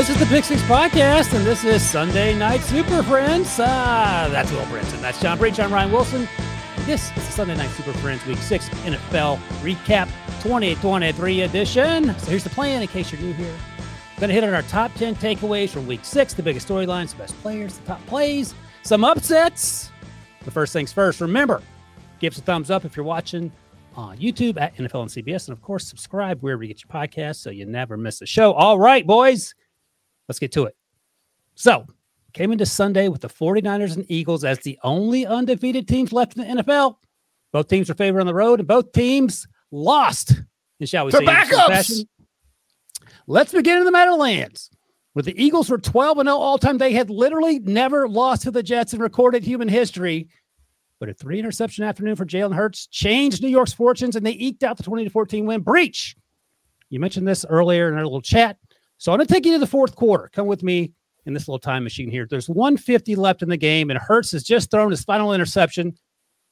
This is the Pick Six Podcast, and this is Sunday Night Super Friends. Uh, that's Will Brinson. That's John Breech. I'm Ryan Wilson. This is the Sunday Night Super Friends Week 6 NFL Recap 2023 edition. So here's the plan in case you're new here. We're going to hit on our top 10 takeaways from Week 6, the biggest storylines, the best players, the top plays, some upsets. The first things first, remember, give us a thumbs up if you're watching on YouTube at NFL and CBS. And of course, subscribe wherever you get your podcasts so you never miss a show. All right, boys Let's get to it. So, came into Sunday with the 49ers and Eagles as the only undefeated teams left in the NFL. Both teams were favored on the road, and both teams lost. And shall we the say, backups. Let's begin in the Meadowlands. With the Eagles were 12 and 0 all time, they had literally never lost to the Jets in recorded human history. But a three interception afternoon for Jalen Hurts changed New York's fortunes, and they eked out the 20 to 14 win. Breech. You mentioned this earlier in our little chat. So I'm going to take you to the fourth quarter. Come with me in this little time machine here. There's 150 left in the game, and Hurts has just thrown his final interception.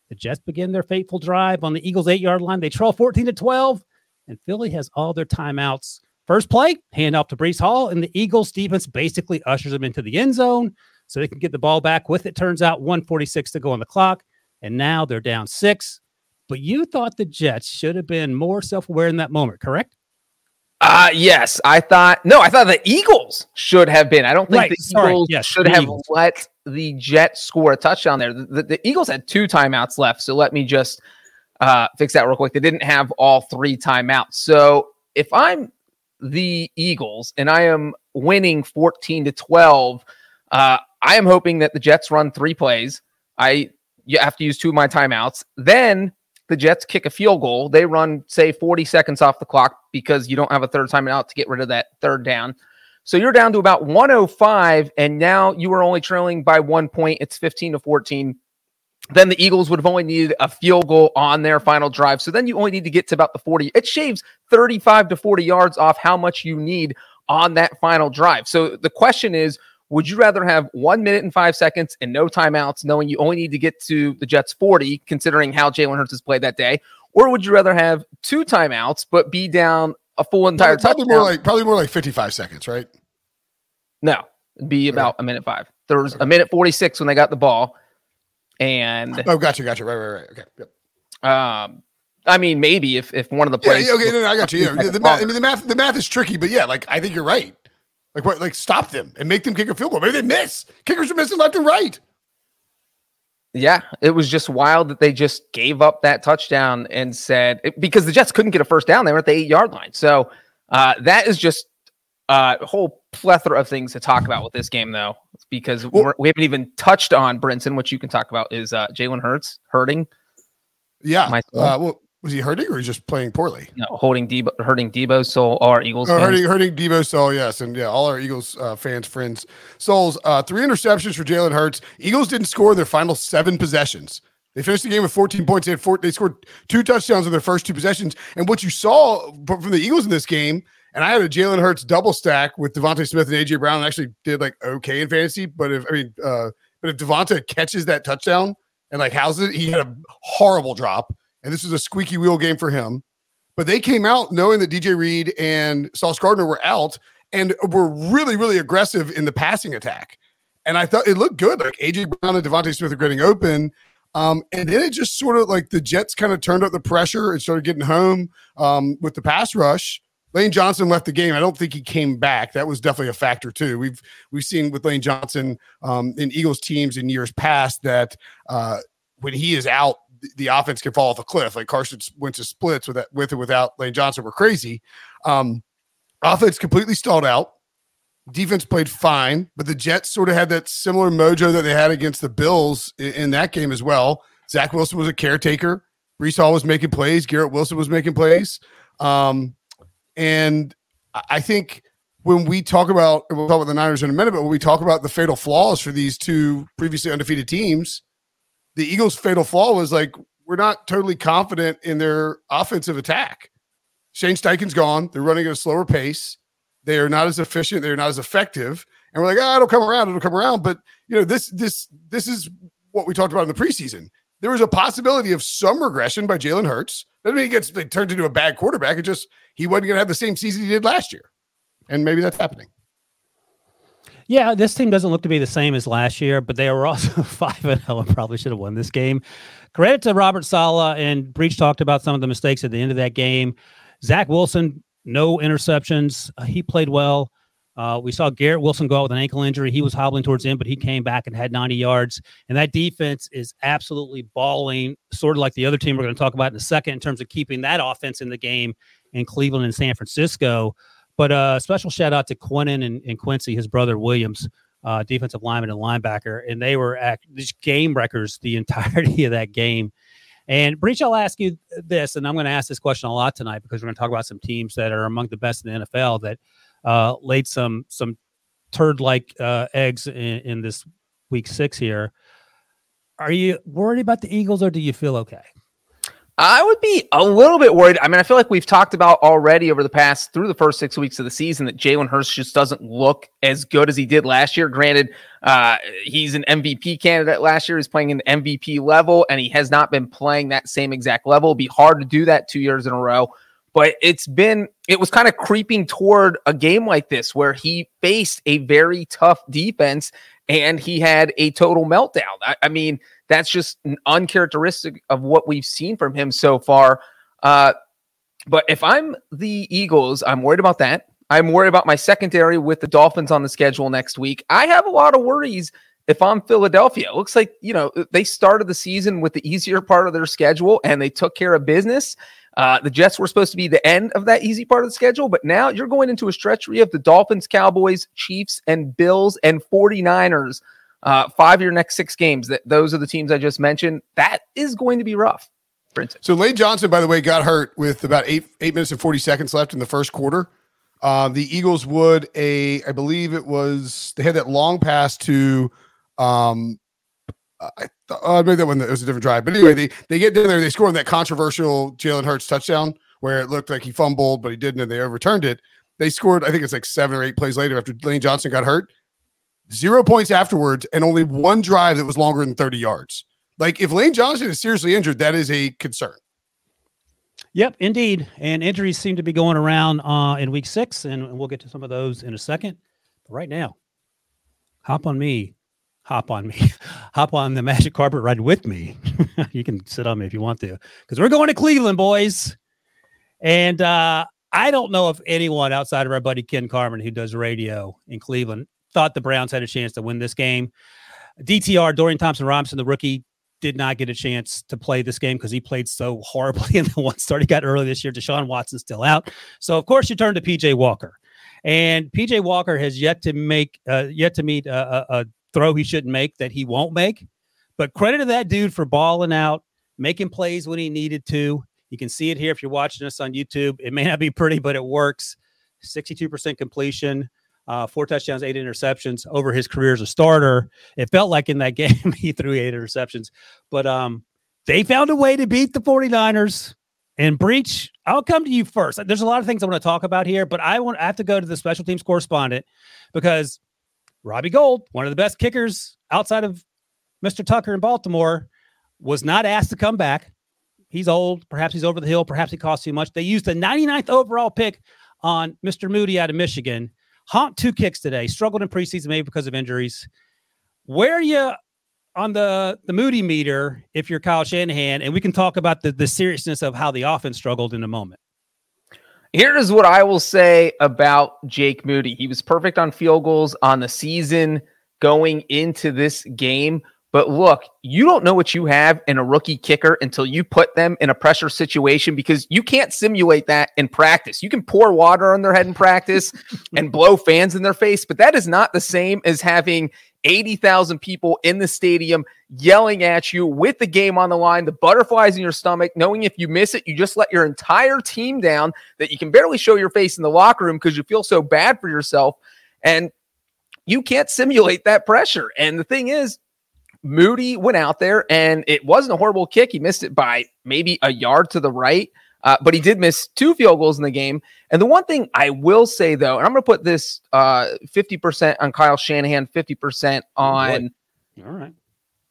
The Jets begin their fateful drive on the Eagles' eight yard line. They trail 14 to 12, and Philly has all their timeouts. First play, hand off to Breece Hall, and the Eagles defense basically ushers them into the end zone so they can get the ball back with it. Turns out 146 to go on the clock, and now they're down six. But you thought the Jets should have been more self aware in that moment, correct? Uh yes, I thought no, I thought the Eagles should have been. I don't think Right, the sorry, Eagles yes, should have Eagles. let the Jets score a touchdown there. The, the- the Eagles had two timeouts left, so let me just uh, fix that real quick. They didn't have all three timeouts. So if I'm the Eagles and I am winning 14 to 12, uh, I am hoping that the Jets run three plays. I you have to use two of my timeouts. Then the Jets kick a field goal. They run, say, 40 seconds off the clock because you don't have a third timeout to get rid of that third down. So you're down to about 105, and now you are only trailing by one point. It's 15 to 14. Then the Eagles would have only needed a field goal on their final drive. So then you only need to get to about the 40. It shaves 35 to 40 yards off how much you need on that final drive. So the question is, would you rather have one minute and five seconds and no timeouts, knowing you only need to get to the Jets 40, considering how Jalen Hurts has played that day? Or would you rather have two timeouts, but be down a full entire Probably, probably more like probably more like 55 seconds, right? No, it'd be about a minute five. There was a minute 46 when they got the ball. And Oh, gotcha, gotcha. Right, right, right. Okay. Yep. um, I mean, maybe if, if one of the plays. yeah, okay, no, no, I got you. Yeah, the math, I mean, the math, the math is tricky, but yeah, like I think you're right. Like what? Like stop them and make them kick a field goal. Maybe they miss. Kickers are missing left and right. Yeah, it was just wild that they just gave up that touchdown and said because the Jets couldn't get a first down. They were at the eight yard line. So uh, that is just uh, a whole plethora of things to talk about with this game, though, because Well- we're, we haven't even touched on Brinson, which you can talk about is uh, Jalen Hurts hurting. Yeah. My- Uh, well, Was he hurting or he's just playing poorly? No, holding Debo, hurting Debo, so our Eagles. Oh, hurting, hurting Debo soul, yes, and yeah, all our Eagles uh, fans, friends, souls. Uh, three interceptions for Jalen Hurts. Eagles didn't score their final seven possessions. They finished the game with 14 points. They had four, they scored two touchdowns in their first two possessions. And what you saw from the Eagles in this game, and I had a Jalen Hurts double stack with DeVonta Smith and AJ Brown. And actually did like okay in fantasy, but if I mean, uh, but if DeVonta catches that touchdown and like houses it, he had a horrible drop and this was a squeaky wheel game for him. But they came out knowing that DJ Reed and Sauce Gardner were out and were really, really aggressive in the passing attack. And I thought it looked good. Like AJ Brown and DeVonta Smith are getting open. Um, and then it just sort of like the Jets kind of turned up the pressure and started getting home um, with the pass rush. Lane Johnson left the game. I don't think he came back. That was definitely a factor too. We've we've seen with Lane Johnson um, in Eagles teams in years past that uh, when he is out, the offense can fall off a cliff. Like Carson Wentz splits with that, with or without Lane Johnson were crazy. Um, offense completely stalled out. Defense played fine, but the Jets sort of had that similar mojo that they had against the Bills in, in that game as well. Zach Wilson was a caretaker. Breece Hall was making plays. Garrett Wilson was making plays. Um, and I think when we talk about, we'll talk about the Niners in a minute, but when we talk about the fatal flaws for these two previously undefeated teams, the Eagles' fatal flaw was like we're not totally confident in their offensive attack. Shane Steichen's gone. They're running at a slower pace. They are not as efficient. They're not as effective. And we're like, ah, oh, it'll come around. It'll come around. But you know, this this this is what we talked about in the preseason. There was a possibility of some regression by Jalen Hurts. Doesn't mean he gets turned into a bad quarterback. It just he wasn't going to have the same season he did last year, and maybe that's happening. Yeah, this team doesn't look to be the same as last year, but they were also five and zero and probably should have won this game. Credit to Robert Saleh and Breech talked about some of the mistakes at the end of that game. Zach Wilson, no interceptions. Uh, he played well. Uh, we saw Garrett Wilson go out with an ankle injury. He was hobbling towards the end, but he came back and had 90 yards. And that defense is absolutely balling, sort of like the other team we're going to talk about in a second in terms of keeping that offense in the game in Cleveland and San Francisco. But uh, special shout out to Quinnen and, and Quincy, his brother Williams, uh, defensive lineman and linebacker, and they were at these game wreckers the entirety of that game. And Breech, I'll ask you this, and I'm going to ask this question a lot tonight because we're going to talk about some teams that are among the best in the NFL that uh, laid some some turd like uh, eggs in, in this week six here. Are you worried about the Eagles, or do you feel okay? I would be a little bit worried. I mean, I feel like we've talked about already over the past through the first six weeks of the season that Jalen Hurts just doesn't look as good as he did last year. Granted, uh, he's an MVP candidate last year. He's playing an MVP level, and he has not been playing that same exact level. It'd be hard to do that two years in a row. But it's been, it was kind of creeping toward a game like this where he faced a very tough defense and he had a total meltdown. I, I mean, that's just uncharacteristic of what we've seen from him so far. Uh, but if I'm the Eagles, I'm worried about that. I'm worried about my secondary with the Dolphins on the schedule next week. I have a lot of worries if I'm Philadelphia. It looks like, you know, they started the season with the easier part of their schedule and they took care of business. Uh, the Jets were supposed to be the end of that easy part of the schedule, but now you're going into a stretch where you have the Dolphins, Cowboys, Chiefs, and Bills and 49ers uh, five your next six games. That those are the teams I just mentioned. That is going to be rough. So Lane Johnson, by the way, got hurt with about eight eight minutes and forty seconds left in the first quarter. Uh, the Eagles would a, I believe it was they had that long pass to, um, I uh, maybe that one it was a different drive, but anyway, they they get down there, they score on that controversial Jalen Hurts touchdown where it looked like he fumbled, but he didn't, and they overturned it. They scored, I think it's like seven or eight plays later after Lane Johnson got hurt zero points afterwards, and only one drive that was longer than 30 yards. Like if Lane Johnson is seriously injured, that is a concern. Yep, indeed. And injuries seem to be going around uh, in week six, and we'll get to some of those in a second. But right now, hop on me, hop on me, hop on the magic carpet ride with me. you can sit on me if you want to, because we're going to Cleveland, boys. And uh, I don't know if anyone outside of our buddy Ken Carman, who does radio in Cleveland, thought the Browns had a chance to win this game. DTR, Dorian Thompson Robinson, the rookie, did not get a chance to play this game because he played so horribly in the one start he got early this year. Deshaun Watson still out. So of course you turn to PJ Walker. And PJ Walker has yet to make uh, yet to meet a, a, a throw he shouldn't make that he won't make. But credit to that dude for balling out, making plays when he needed to. You can see it here if you're watching us on YouTube. It may not be pretty, but it works. 62% completion, uh, four touchdowns, eight interceptions over his career as a starter. It felt like in that game he threw eight interceptions, but um, they found a way to beat the 49ers. And Breech, I'll come to you first. There's a lot of things I want to talk about here, but I want I have to go to the special teams correspondent because Robbie Gould, one of the best kickers outside of Mr. Tucker in Baltimore, was not asked to come back. He's old. Perhaps he's over the hill. Perhaps he costs too much. They used the 99th overall pick on Mr. Moody out of Michigan. Haunt two kicks today. Struggled in preseason, maybe because of injuries. Where are you on the the Moody meter if you're Kyle Shanahan? And we can talk about the, the seriousness of how the offense struggled in a moment. Here is what I will say about Jake Moody. He was perfect on field goals on the season going into this game. But look, you don't know what you have in a rookie kicker until you put them in a pressure situation because you can't simulate that in practice. You can pour water on their head in practice and blow fans in their face, but that is not the same as having 80,000 people in the stadium yelling at you with the game on the line, the butterflies in your stomach, knowing if you miss it, you just let your entire team down, that you can barely show your face in the locker room because you feel so bad for yourself. And you can't simulate that pressure. And the thing is, Moody went out there and it wasn't a horrible kick. He missed it by maybe a yard to the right, uh, but he did miss two field goals in the game. And the one thing I will say, though, and I'm going to put this uh, 50% on Kyle Shanahan, 50% on All right.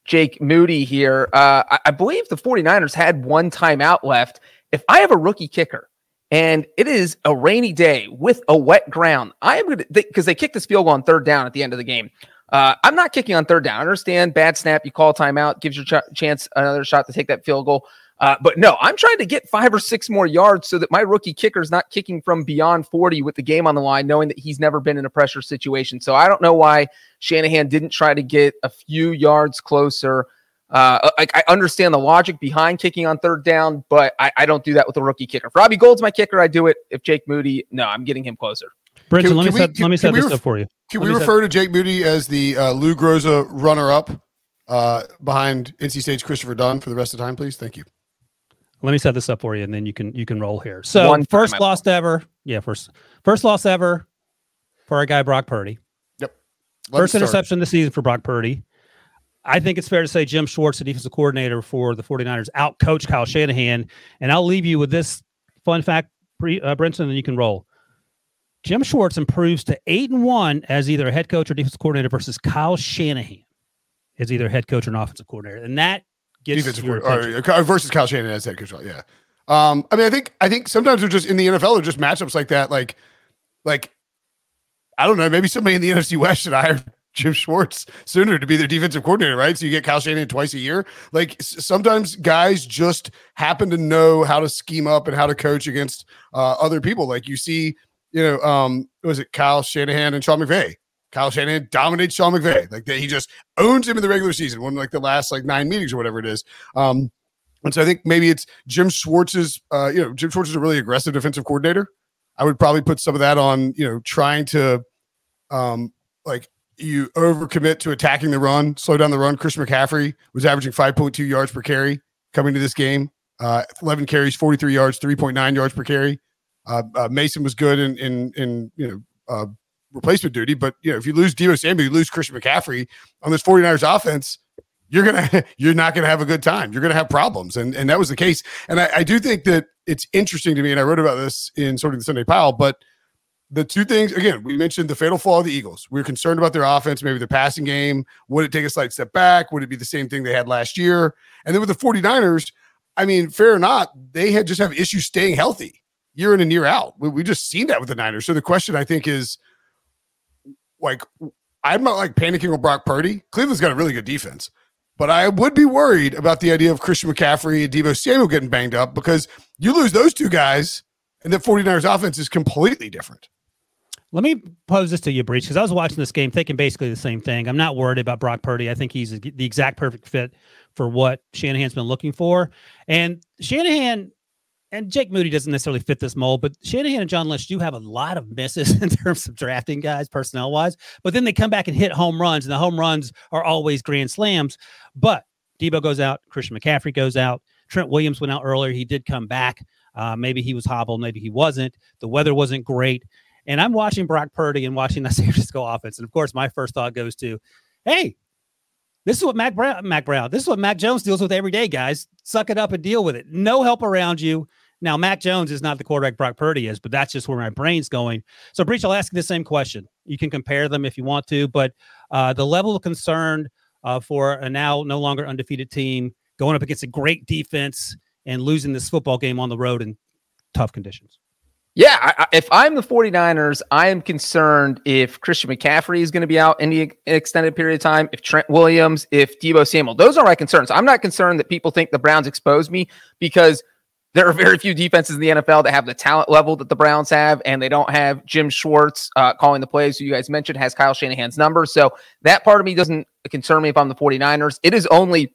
Jake Moody here. Uh, I, I believe the 49ers had one timeout left. If I have a rookie kicker and it is a rainy day with a wet ground, I am going to, because they kicked this field goal on third down at the end of the game. Uh, I'm not kicking on third down. I understand bad snap. You call timeout, gives your ch- chance another shot to take that field goal. Uh, but no, I'm trying to get five or six more yards so that my rookie kicker is not kicking from beyond 40 with the game on the line, knowing that he's never been in a pressure situation. So I don't know why Shanahan didn't try to get a few yards closer. Uh, I, I understand the logic behind kicking on third down, but I, I don't do that with a rookie kicker. If Robbie Gould's my kicker, I do it. If Jake Moody, no, I'm getting him closer. Brinson, Can- let me we- set, can- let me set this ref- up for you. Can Let we me set- refer to Jake Moody as the uh, Lou Groza runner-up uh, behind NC State's Christopher Dunn for the rest of the time, please? Thank you. Let me set this up for you, and then you can you can roll here. So One first timeout. loss ever, yeah, first first loss ever for our guy Brock Purdy. Let First me start. interception this season for Brock Purdy. I think it's fair to say Jim Schwartz, the defensive coordinator for the 49ers, out coached Kyle Shanahan. And I'll leave you with this fun fact, pre, uh, Brinson, and you can roll. Jim Schwartz improves to eight and one as either a head coach or defensive coordinator versus Kyle Shanahan as either head coach or an offensive coordinator. And that gets defensive coordinator, attention. or, uh, versus Kyle Shanahan as head coach. Yeah. Um, I mean, I think I think sometimes they're just in the NFL, they're just matchups like that. Like, like I don't know, maybe somebody in the NFC West should hire Jim Schwartz sooner to be their defensive coordinator, right? So you get Kyle Shanahan twice a year. Like sometimes guys just happen to know how to scheme up and how to coach against uh, other people. Like you see, you know, um, was it Kyle Shanahan and Sean McVay? Kyle Shanahan dominates Sean McVay. Like that, he just owns him in the regular season, one like the last like nine meetings or whatever it is. Um, and so I think maybe it's Jim Schwartz's, uh, you know, Jim Schwartz is a really aggressive defensive coordinator. I would probably put some of that on, you know, trying to, um, like you overcommit to attacking the run, slow down the run. Chris McCaffrey was averaging 5.2 yards per carry coming to this game. Uh, 11 carries, 43 yards, 3.9 yards per carry. Uh, uh, Mason was good in, in, in, you know, uh, replacement duty, but you know, if you lose Deebo Samuel, you lose Christian McCaffrey on this 49ers offense, you're gonna you're not gonna have a good time. You're gonna have problems, and and that was the case. And I, I do think that it's interesting to me, and I wrote about this in sort of the Sunday pile. But the two things again, we mentioned the fatal flaw of the Eagles. We are concerned about their offense, maybe their passing game. Would it take a slight step back? Would it be the same thing they had last year? And then with the 49ers, I mean, fair or not, they had just have issues staying healthy year in and year out. We, we just seen that with the Niners. So the question I think is like I'm not like panicking with Brock Purdy. Cleveland's got a really good defense. But I would be worried about the idea of Christian McCaffrey and Deebo Samuel getting banged up because you lose those two guys and the 49ers offense is completely different. Let me pose this to you, Breech, because I was watching this game thinking basically the same thing. I'm not worried about Brock Purdy. I think he's the exact perfect fit for what Shanahan's been looking for. And Shanahan and Jake Moody doesn't necessarily fit this mold, but Shanahan and John Lynch do have a lot of misses in terms of drafting guys personnel wise. But then they come back and hit home runs, and the home runs are always grand slams. But Deebo goes out, Christian McCaffrey goes out. Trent Williams went out earlier. He did come back. Uh, maybe he was hobbled, maybe he wasn't. The weather wasn't great. And I'm watching Brock Purdy and watching the San Francisco offense. And of course, my first thought goes to, hey, this is what Mac Brown, Mac Brown, this is what Mac Jones deals with every day, guys. Suck it up and deal with it. No help around you. Now, Mac Jones is not the quarterback Brock Purdy is, but that's just where my brain's going. So, Breech, I'll ask you the same question. You can compare them if you want to, but uh, the level of concern uh, for a now no longer undefeated team going up against a great defense and losing this football game on the road in tough conditions. Yeah, I, if I'm the 49ers, I am concerned if Christian McCaffrey is going to be out any extended period of time, if Trent Williams, if Deebo Samuel. Those are my concerns. I'm not concerned that people think the Browns exposed me because there are very few defenses in the NFL that have the talent level that the Browns have, and they don't have Jim Schwartz uh, calling the plays, who you guys mentioned has Kyle Shanahan's number. So that part of me doesn't concern me if I'm the 49ers. It is only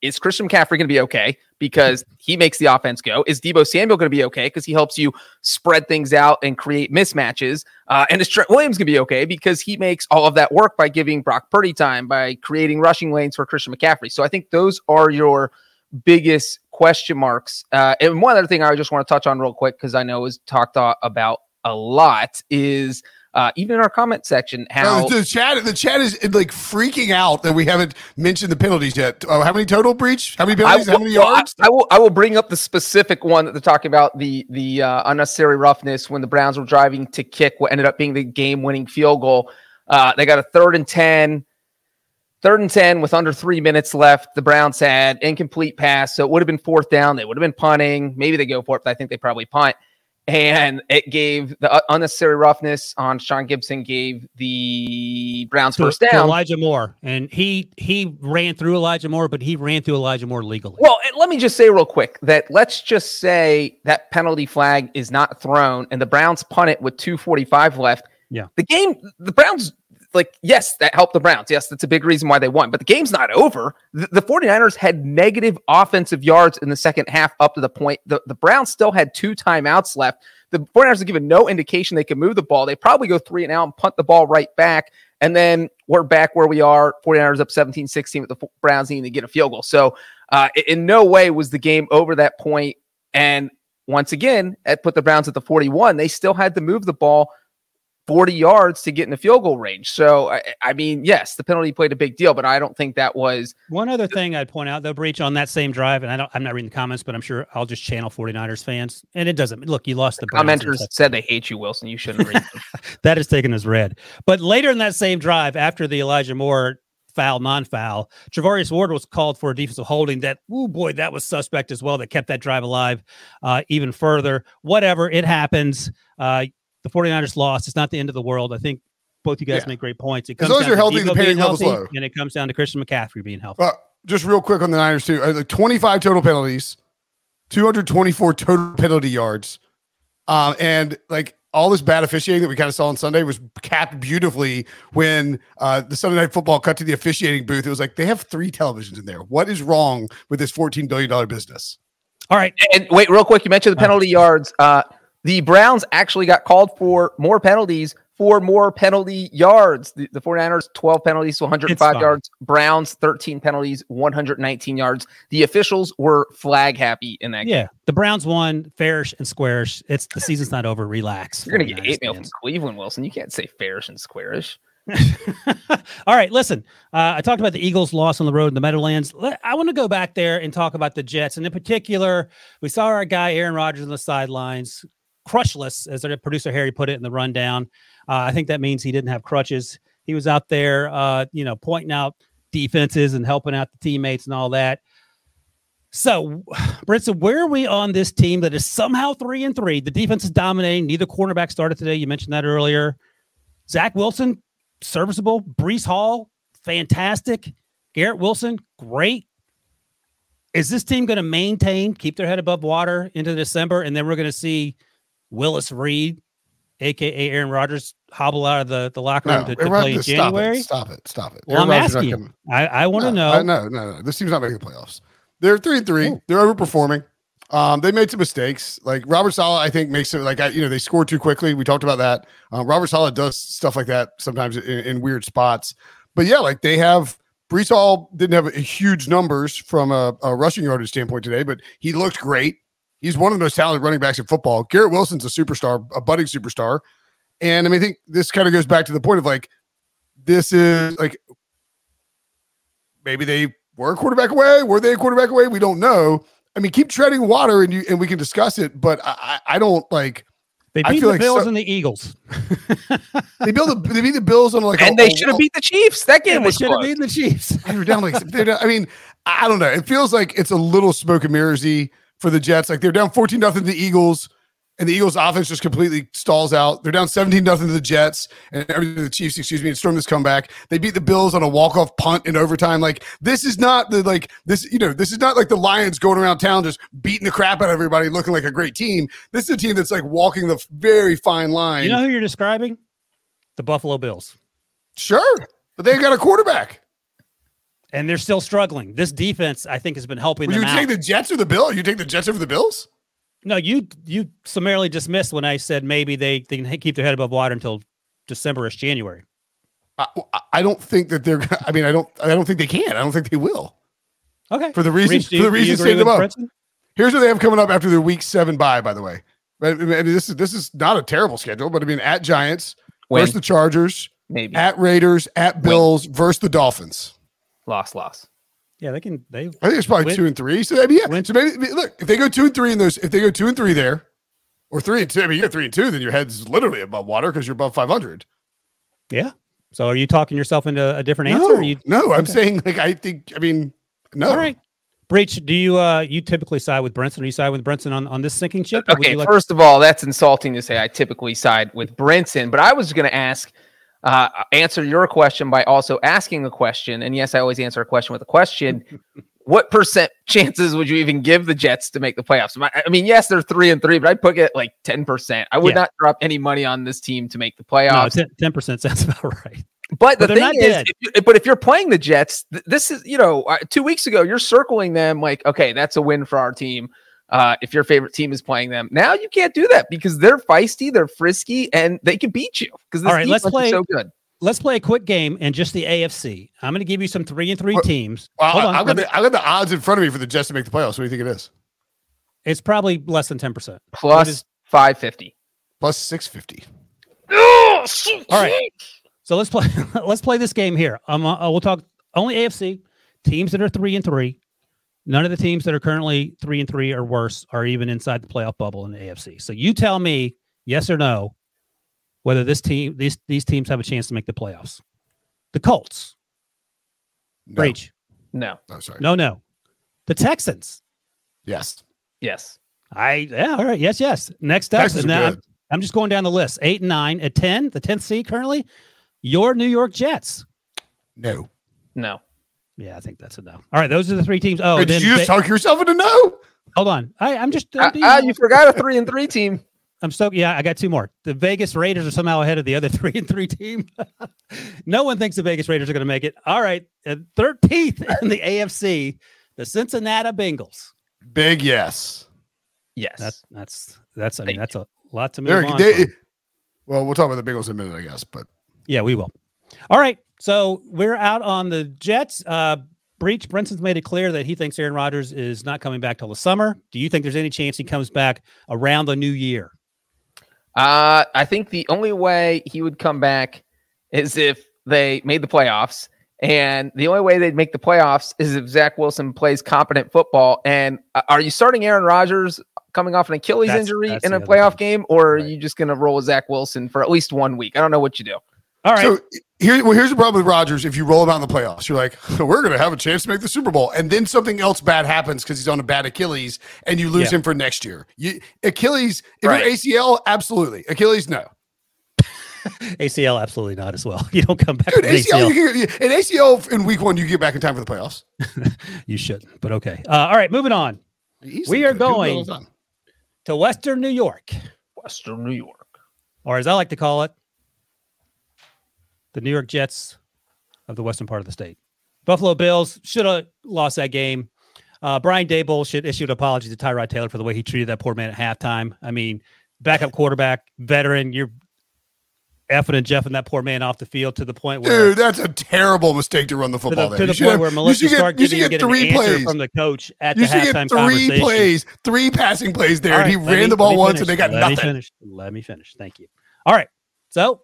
is Christian McCaffrey going to be okay because he makes the offense go? Is Deebo Samuel going to be okay because he helps you spread things out and create mismatches? Uh, and is Trent Williams going to be okay because he makes all of that work by giving Brock Purdy time, by creating rushing lanes for Christian McCaffrey? So I think those are your biggest question marks. Uh, and one other thing I just want to touch on real quick because I know is talked about a lot is – uh, even in our comment section, how the chat the chat is like freaking out that we haven't mentioned the penalties yet. Uh, how many total Breech? How many penalties? Will, how many yards? I, I, will. I will bring up the specific one that they're talking about the the uh, unnecessary roughness when the Browns were driving to kick what ended up being the game winning field goal. Uh, they got a third and ten. Third and 10 with under three minutes left. The Browns had incomplete pass. So it would have been fourth down. They would have been punting. Maybe they go for it, but I think they probably punt and it gave the unnecessary roughness on Sean Gibson gave the Browns to, first down. Elijah Moore, and he he ran through Elijah Moore, but he ran through Elijah Moore legally. Well, let me just say real quick that let's just say that penalty flag is not thrown, and the Browns punt it with two forty five left. Yeah, the game, the Browns like, yes, that helped the Browns. Yes, that's a big reason why they won, but the game's not over. The, the 49ers had negative offensive yards in the second half up to the point the, the Browns still had two timeouts left. The 49ers have given no indication they can move the ball. They probably go three and out and punt the ball right back. And then we're back where we are. 49ers up 17 16 with the Browns needing to get a field goal. So, uh, in no way was the game over that point. And once again, it put the Browns at the 41. They still had to move the ball 40 yards to get in the field goal range. So, I, I, mean, yes, the penalty played a big deal, but I don't think that was. One other thing I'd point out, though, Breech, on that same drive, and I don't, I'm not reading the comments, but I'm sure I'll just channel 49ers fans. And it doesn't look, you lost the, the commenters said they hate you, Wilson. You shouldn't read that is taken as read. But later in that same drive, after the Elijah Moore foul, non-foul. Charvarius Ward was called for a defensive holding that, oh boy, that was suspect as well. That kept that drive alive uh, even further. Whatever, it happens. Uh, the 49ers lost. It's not the end of the world. I think both you guys yeah. make great points. It comes as long as you're healthy, the pain level's low. And it comes down to Christian McCaffrey being healthy. Uh, just real quick on the Niners, too. Uh, 25 total penalties, 224 total penalty yards. Um, and like all this bad officiating that we kind of saw on Sunday was capped beautifully when uh, the Sunday Night Football cut to the officiating booth. It was like they have three televisions in there. What is wrong with this $14 billion business? All right. And wait, real quick, you mentioned the penalty yards. Uh, the Browns actually got called for more penalties for more penalty yards. The, the 49ers, 12 penalties to 105 yards. Browns, 13 penalties, 119 yards. The officials were flag happy in that game. yeah, game. the Browns won fairish and squarish. It's the season's not over. Relax. You're going to get eight mail from Cleveland, Wilson. You can't say fairish and squarish. All right, listen. Uh, I talked about the Eagles' loss on the road in the Meadowlands. I want to go back there and talk about the Jets, and in particular, we saw our guy Aaron Rodgers on the sidelines crutchless, as our producer Harry put it in the rundown. Uh, I think that means he didn't have crutches. He was out there, uh, you know, pointing out defenses and helping out the teammates and all that. So, Brinson, where are we on this team that is somehow three and three? The defense is dominating. Neither cornerback started today. You mentioned that earlier. Zach Wilson, serviceable. Breece Hall, fantastic. Garrett Wilson, great. Is this team going to maintain, keep their head above water into December, and then we're going to see Willis Reed, aka Aaron Rodgers, hobble out of the, the locker room no, to, to play in January? Stop it! Stop it! Well, Aaron I'm Rodgers asking. I, I want to no, know. no, no, no. This team's not making the playoffs. They're three and three. Ooh. They're overperforming. Um, they made some mistakes. Like Robert Saleh, I think makes it like I, you know they scored too quickly. We talked about that. Um, Robert Saleh does stuff like that sometimes in, in weird spots. But yeah, like they have Breece Hall didn't have a huge numbers from a, a rushing yardage standpoint today, but he looked great. He's one of the most talented running backs in football. Garrett Wilson's a superstar, a budding superstar. And I mean, I think this kind of goes back to the point of like, this is like maybe they were a quarterback away. Were they a quarterback away? We don't know. I mean, keep treading water and you and we can discuss it, but I, I don't like They beat the like Bills so- and the Eagles. they build the they beat the Bills on like and a, they should have beat the Chiefs. That game they was should have close. beaten the Chiefs. They were down like down, I mean, I don't know. It feels like it's a little smoke and mirrorsy for the Jets. Like they're down 14 nothing to the Eagles, and the Eagles offense just completely stalls out. They're down 17 nothing to the Jets and everything the Chiefs, excuse me, and storm this comeback. They beat the Bills on a walk-off punt in overtime. Like this is not the like this, you know, this is not like the Lions going around town just beating the crap out of everybody, looking like a great team. This is a team that's like walking the very fine line. You know who you're describing? The Buffalo Bills. sure. But they've got a quarterback. And they're still struggling. This defense, I think, has been helping Would them you out. take the Jets or the Bills? You take the Jets over the Bills? no, you you summarily dismissed when I said maybe they, they can keep their head above water until Decemberish January. I, I don't think that they're. I mean, I don't. I don't think they can. I don't think they will. Okay. For the reason. Reach, for the do you reason agree stated with above. Brinson? Here's what they have coming up after their week seven bye. By the way, I mean, this is this is not a terrible schedule, but I mean, at Giants Win, versus the Chargers, maybe at Raiders, at Bills versus the Dolphins. Loss, loss. Yeah, they can. They I think it's probably Win- two and three. So maybe yeah. Win- So maybe look if they go two and three in those. If they go two and three there, or three and two. I mean, you're three and two, then your head's literally above water because you're above five hundred. yeah. So are you talking yourself into a different answer? No, Or you, no, I'm saying like I think. I mean, no. All right. Breech, do you uh you typically side with Brinson? Or you side with Brinson on, on this sinking ship? Okay, like- first of all, that's insulting to say I typically side with Brinson, but I was going to ask, uh, answer your question by also asking a question. And yes, I always answer a question with a question. what percent chances would you even give the Jets to make the playoffs? I mean, yes, they're three and three, but I'd put it like 10%. I would Yeah. not drop any money on this team to make the no, playoffs. ten percent sounds about right. But the But they're thing is, if you, but if you're playing the Jets, th- this is you know, uh, two weeks ago you're circling them like, okay, that's a win for our team. Uh, if your favorite team is playing them, now you can't do that because they're feisty, they're frisky, and they can beat you because this All right, let's play- so good. Let's play a quick game and just the AFC. I'm going to give you some three and three Well, teams. Well, Hold on, I, got the, I got the odds in front of me for the Jets to make the playoffs. What do you think it is? it's probably less than ten percent. Plus is- five fifty. Plus six fifty. Oh, All right. So let's play. let's play this game here. Um, uh, we'll talk only AFC teams that are three and three. None of the teams that are currently three and three or worse are even inside the playoff bubble in the AFC. So you tell me yes or no whether this team these these teams have a chance to make the playoffs. The Colts, No. Breech. No. No, sorry. No, no. The Texans. Yes. Yes. I yeah, all right. Yes, yes. Next up, Texans and are now I'm. I'm just going down the list. Eight and nine. At 10, the 10th seed currently, your New York Jets. No. No. Yeah, I think that's a no. All right, those are the three teams. Oh, Wait, then did you just Ba- talk yourself into no? hold on. I, I'm just. I'm, Ah, being- ah, you forgot a three and three team. I'm so yeah. I got two more. The Vegas Raiders are somehow ahead of the other three and three team. no one thinks the Vegas Raiders are going to make it. All right, thirteenth in the AFC, the Cincinnati Bengals. Big yes. Yes. That's that's that's. I mean, that's a lot to move They're- on. they- from. well, we'll talk about the Bengals in a minute, I guess. But Yeah, we will. All right. So we're out on the Jets. Uh, Breech Brinson's made it clear that he thinks Aaron Rodgers is not coming back till the summer. Do you think there's any chance he comes back around the new year? Uh, I think the only way he would come back is if they made the playoffs. And the only way they'd make the playoffs is if Zach Wilson plays competent football. And uh, are you starting Aaron Rodgers coming off an Achilles That's- injury that's in a playoff thing. game, or are Right. you just going to roll with Zach Wilson for at least one week? I don't know what you do. All right. so here, well, here's the problem with Rodgers. If you roll him out in the playoffs, you're like, we're going to have a chance to make the Super Bowl, and then something else bad happens because he's on a bad Achilles, and you lose Yeah. him for next year. You, Achilles, if Right. you're ACL, absolutely. Achilles, no. ACL, absolutely not as well. You don't come back Dude, ACL, ACL. you can, an ACL in week one, you get back in time for the playoffs. You shouldn't, but okay. Uh, all right, moving on Easily We are could. People do it all going- to Western New York, Western New York. or as I like to call it, the New York Jets of the western part of the state. Buffalo Bills should have lost that game. Uh, Brian Daboll should issue an apology to Tyrod Taylor for the way he treated that poor man at halftime. I mean, backup quarterback, veteran. You're effing and jeffing that poor man off the field to the point where Dude, that's a terrible mistake to run the to football the, there. to You the point have- where Melissa should get- start you should getting, get three plays. from the coach at You the halftime get three plays, three passing plays there, All and he ran me- the ball once, finish. and they got Let nothing. Me finish. Let me finish. Thank you. All right. So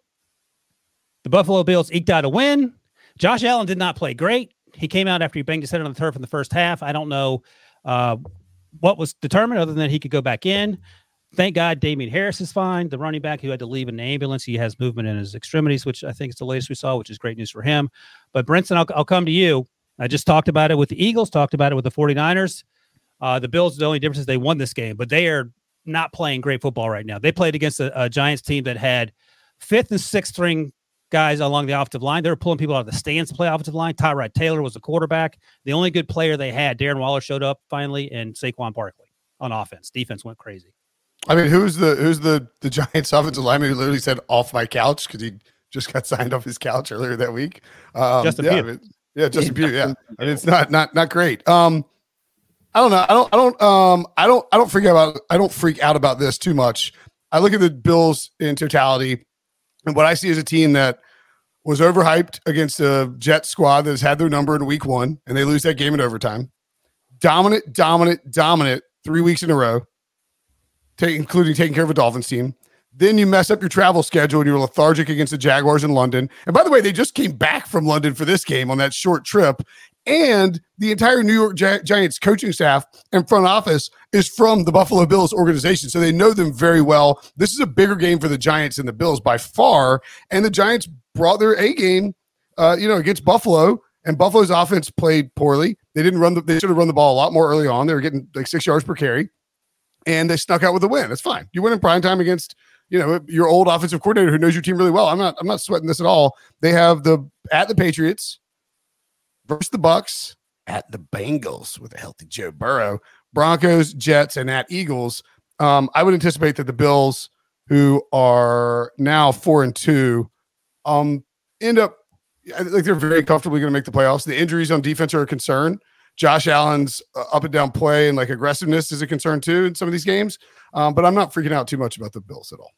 the Buffalo Bills eked out a win. Josh Allen did not play great. He came out after he banged his head on the turf in the first half. I don't know uh, what was determined other than he could go back in. Thank God Damien Harris is fine. The running back who had to leave in the ambulance, he has movement in his extremities, which I think is the latest we saw, which is great news for him. But Brinson, I'll, I'll come to you. I just talked about it with the Eagles, talked about it with the 49ers. Uh, the Bills, the only difference is they won this game, but they are not playing great football right now. They played against a, a Giants team that had fifth and sixth string guys along the offensive line. They were pulling people out of the stands to play offensive line. Tyrod Taylor was the quarterback. The only good player they had, Darren Waller, showed up finally, and Saquon Barkley on offense. Defense went crazy. I mean, who's the who's the the Giants offensive lineman who literally said off my couch because he just got signed off his couch earlier that week? Um, Justin yeah, I mean, yeah, Justin Pugh. Yeah, I mean, it's not not not great. Um, I don't know. I don't. I don't. Um, I don't. I don't freak out about. I don't freak out about this too much. I look at the Bills in totality, and what I see is a team that was overhyped against a Jet squad that has had their number in Week One, and they lose that game in overtime. Dominant, dominant, dominant, three weeks in a row, including taking care of a Dolphins team. Then you mess up your travel schedule and you're lethargic against the Jaguars in London. And by the way, they just came back from London for this game on that short trip. And the entire New York Gi- Giants coaching staff and front office is from the Buffalo Bills organization. So they know them very well. This is a bigger game for the Giants than the Bills by far. And the Giants brought their A game, uh, you know, against Buffalo. And Buffalo's offense played poorly. They didn't run the, they should have run the ball a lot more early on. They were getting like six yards per carry. And they snuck out with a win. That's fine. You win in prime time against you know your old offensive coordinator who knows your team really well. I'm not I'm not sweating this at all. They have the at the Patriots versus the Bucs at the Bengals with a healthy Joe Burrow, Broncos, Jets, and at Eagles. Um, I would anticipate that the Bills, who are now four and two, um, end up think they're very comfortably going to make the playoffs. The injuries on defense are a concern. Josh Allen's uh, up and down play and like aggressiveness is a concern too in some of these games. Um, but I'm not freaking out too much about the Bills at all.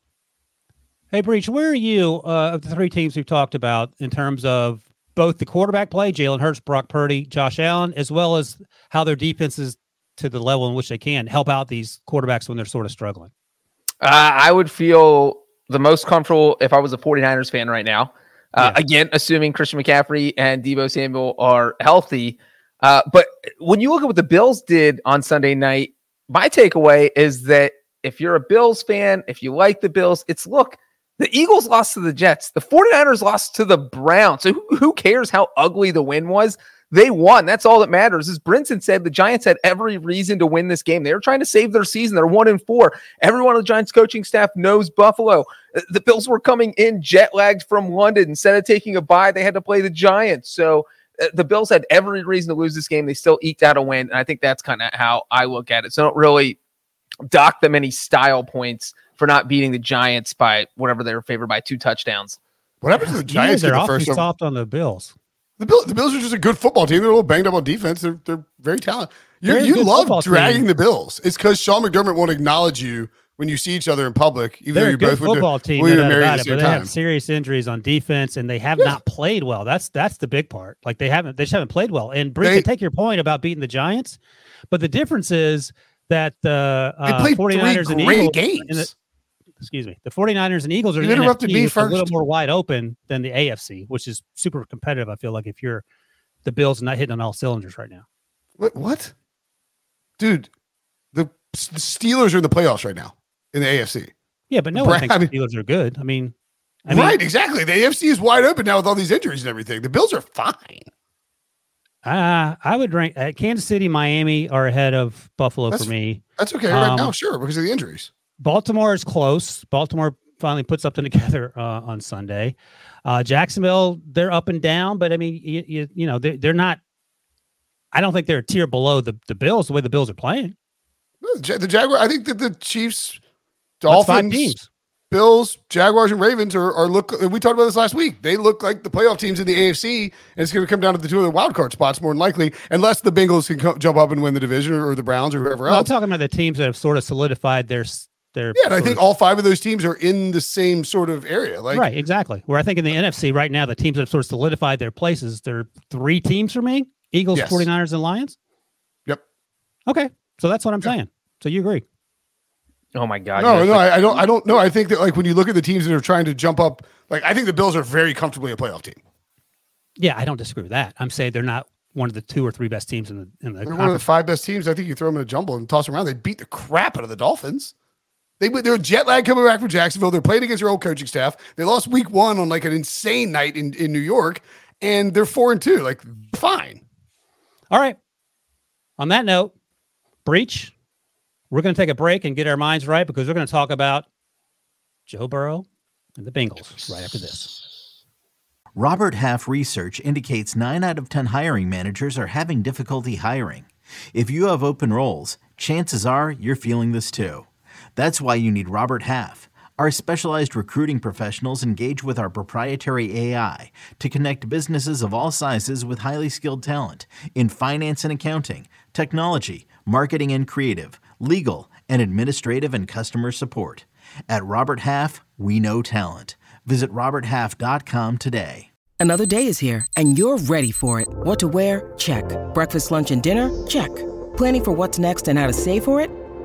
Hey, Breech, where are you uh, of the three teams we've talked about in terms of both the quarterback play, Jalen Hurts, Brock Purdy, Josh Allen, as well as how their defense is to the level in which they can help out these quarterbacks when they're sort of struggling? Uh, I would feel the most comfortable if I was a 49ers fan right now. Uh, Yeah. Again, assuming Christian McCaffrey and Deebo Samuel are healthy. Uh, but when you look at what the Bills did on Sunday night, my takeaway is that if you're a Bills fan, if you like the Bills, it's look, the Eagles lost to the Jets, the 49ers lost to the Browns. So who, who cares how ugly the win was? They won. That's all that matters. As Brinson said, the Giants had every reason to win this game. They were trying to save their season. They're one and four. Everyone on the Giants coaching staff knows Buffalo. Uh, The Bills were coming in jet lagged from London. Instead of taking a bye, they had to play the Giants. So uh, the Bills had every reason to lose this game. They still eked out a win. And I think that's kind of how I look at it. So don't really dock them any style points for not beating the Giants by whatever they were favored by two touchdowns. What happens if the Giants They're get the awfully first? soft on the Bills. The Bills, the Bills are just a good football team. They're a little banged up on defense. They're they're very talented. You, you love dragging team. the Bills. It's because Sean McDermott won't acknowledge you when you see each other in public, even though They're a you good both went to football team, no William doubt Mary about at it, but they time. have serious injuries on defense, and they have Yeah. not played well. That's that's the big part. Like they haven't, they just haven't played well. And Brink, They- I take your point about beating the Giants, but the difference is that the They uh, played 49ers three and Eagles, games. Excuse me, the 49ers and Eagles are You interrupted me is a little more wide open than the AFC, which is super competitive. I feel like if you're the Bills not hitting on all cylinders right now. What? What? Dude, the the Steelers are in the playoffs right now in the AFC. Yeah, but no Bra- one thinks I the Steelers are good. I mean, I mean, right, exactly. The AFC is wide open now with all these injuries and everything. The Bills are fine. Uh, I would rank uh, Kansas City, Miami are ahead of Buffalo That's- for me. That's okay right Um, now, sure, because of the injuries. Baltimore is close. Baltimore finally put something together uh, on Sunday. Uh, Jacksonville, they're up and down, but I mean, you, you, you know, they're, they're not. I don't think they're a tier below the, the Bills the way the Bills are playing. The Jaguar. I think that the Chiefs, Dolphins, teams. Bills, Jaguars, and Ravens are, are look. We talked about this last week. They look like the playoff teams in the AFC, and it's going to come down to the two of the wild card spots more than likely, unless the Bengals can co- jump up and win the division, or, or the Browns, or whoever Well, I'm talking about the teams that have sort of solidified their they're Yeah, and I think of- all five of those teams are in the same sort of area. Like, right, exactly. Where I think in the NFC right now, the teams that have sort of solidified their places, there are three teams for me: Eagles, Yes. 49ers, and Lions. Yep. Okay, so that's what I'm Yeah. saying. So you agree? Oh my god. no, yes. no, I, I don't. I don't know. I think that like when you look at the teams that are trying to jump up, like I think the Bills are very comfortably a playoff team. Yeah, I don't disagree with that. I'm saying they're not one of the two or three best teams in the in the They're one of the five best teams. I think you throw them in a jumble and toss them around. They beat the crap out of the Dolphins. They they're jet lag coming back from Jacksonville. They're playing against their old coaching staff. They lost week one on like an insane night in, in New York, and they're four and two. Like fine. All right. On that note, Breech. We're going to take a break and get our minds right because we're going to talk about Joe Burrow and the Bengals right after this. Robert Half research indicates 9 out of 10 hiring managers are having difficulty hiring. If you have open roles, chances are you're feeling this too. That's why you need Robert Half. Our specialized recruiting professionals engage with our proprietary AI to connect businesses of all sizes with highly skilled talent in finance and accounting, technology, marketing and creative, legal, and administrative and customer support. At Robert Half, we know talent. Visit RobertHalf.com today. Another day is here, and you're ready for it. What to wear? Check. Breakfast, lunch, and dinner? Check. Planning for what's next and how to save for it?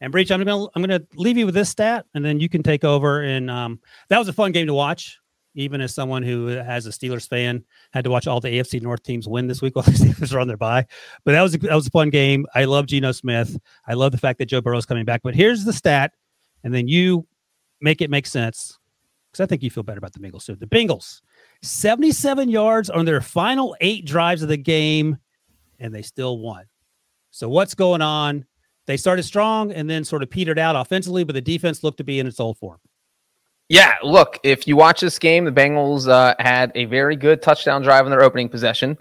And Breech, I'm gonna I'm gonna leave you with this stat, and then you can take over. And um, that was a fun game to watch, even as someone who has a Steelers fan had to watch all the AFC North teams win this week while the Steelers are on their bye. But that was a, that was a fun game. I love Geno Smith. I love the fact that Joe Burrow's coming back. But here's the stat, and then you make it make sense because I think you feel better about the Bengals too. The Bengals, 77 yards on their final eight drives of the game and they still won. So what's going on? They started strong and then sort of petered out offensively, but the defense looked to be in its old form. Yeah, look, if you watch this game, the Bengals uh, had a very good touchdown drive on their opening possession.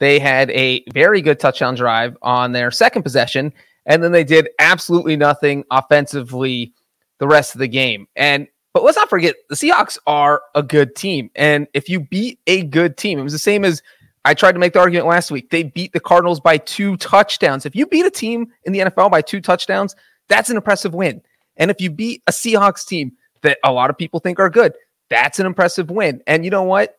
They had a very good touchdown drive on their second possession, and then they did absolutely nothing offensively the rest of the game. And but let's not forget the Seahawks are a good team, and if you beat a good team, it was the same as I tried to make the argument last week. They beat the Cardinals by two touchdowns. If you beat a team in the NFL by two touchdowns, that's an impressive win. And if you beat a Seahawks team that a lot of people think are good, that's an impressive win. And you know what?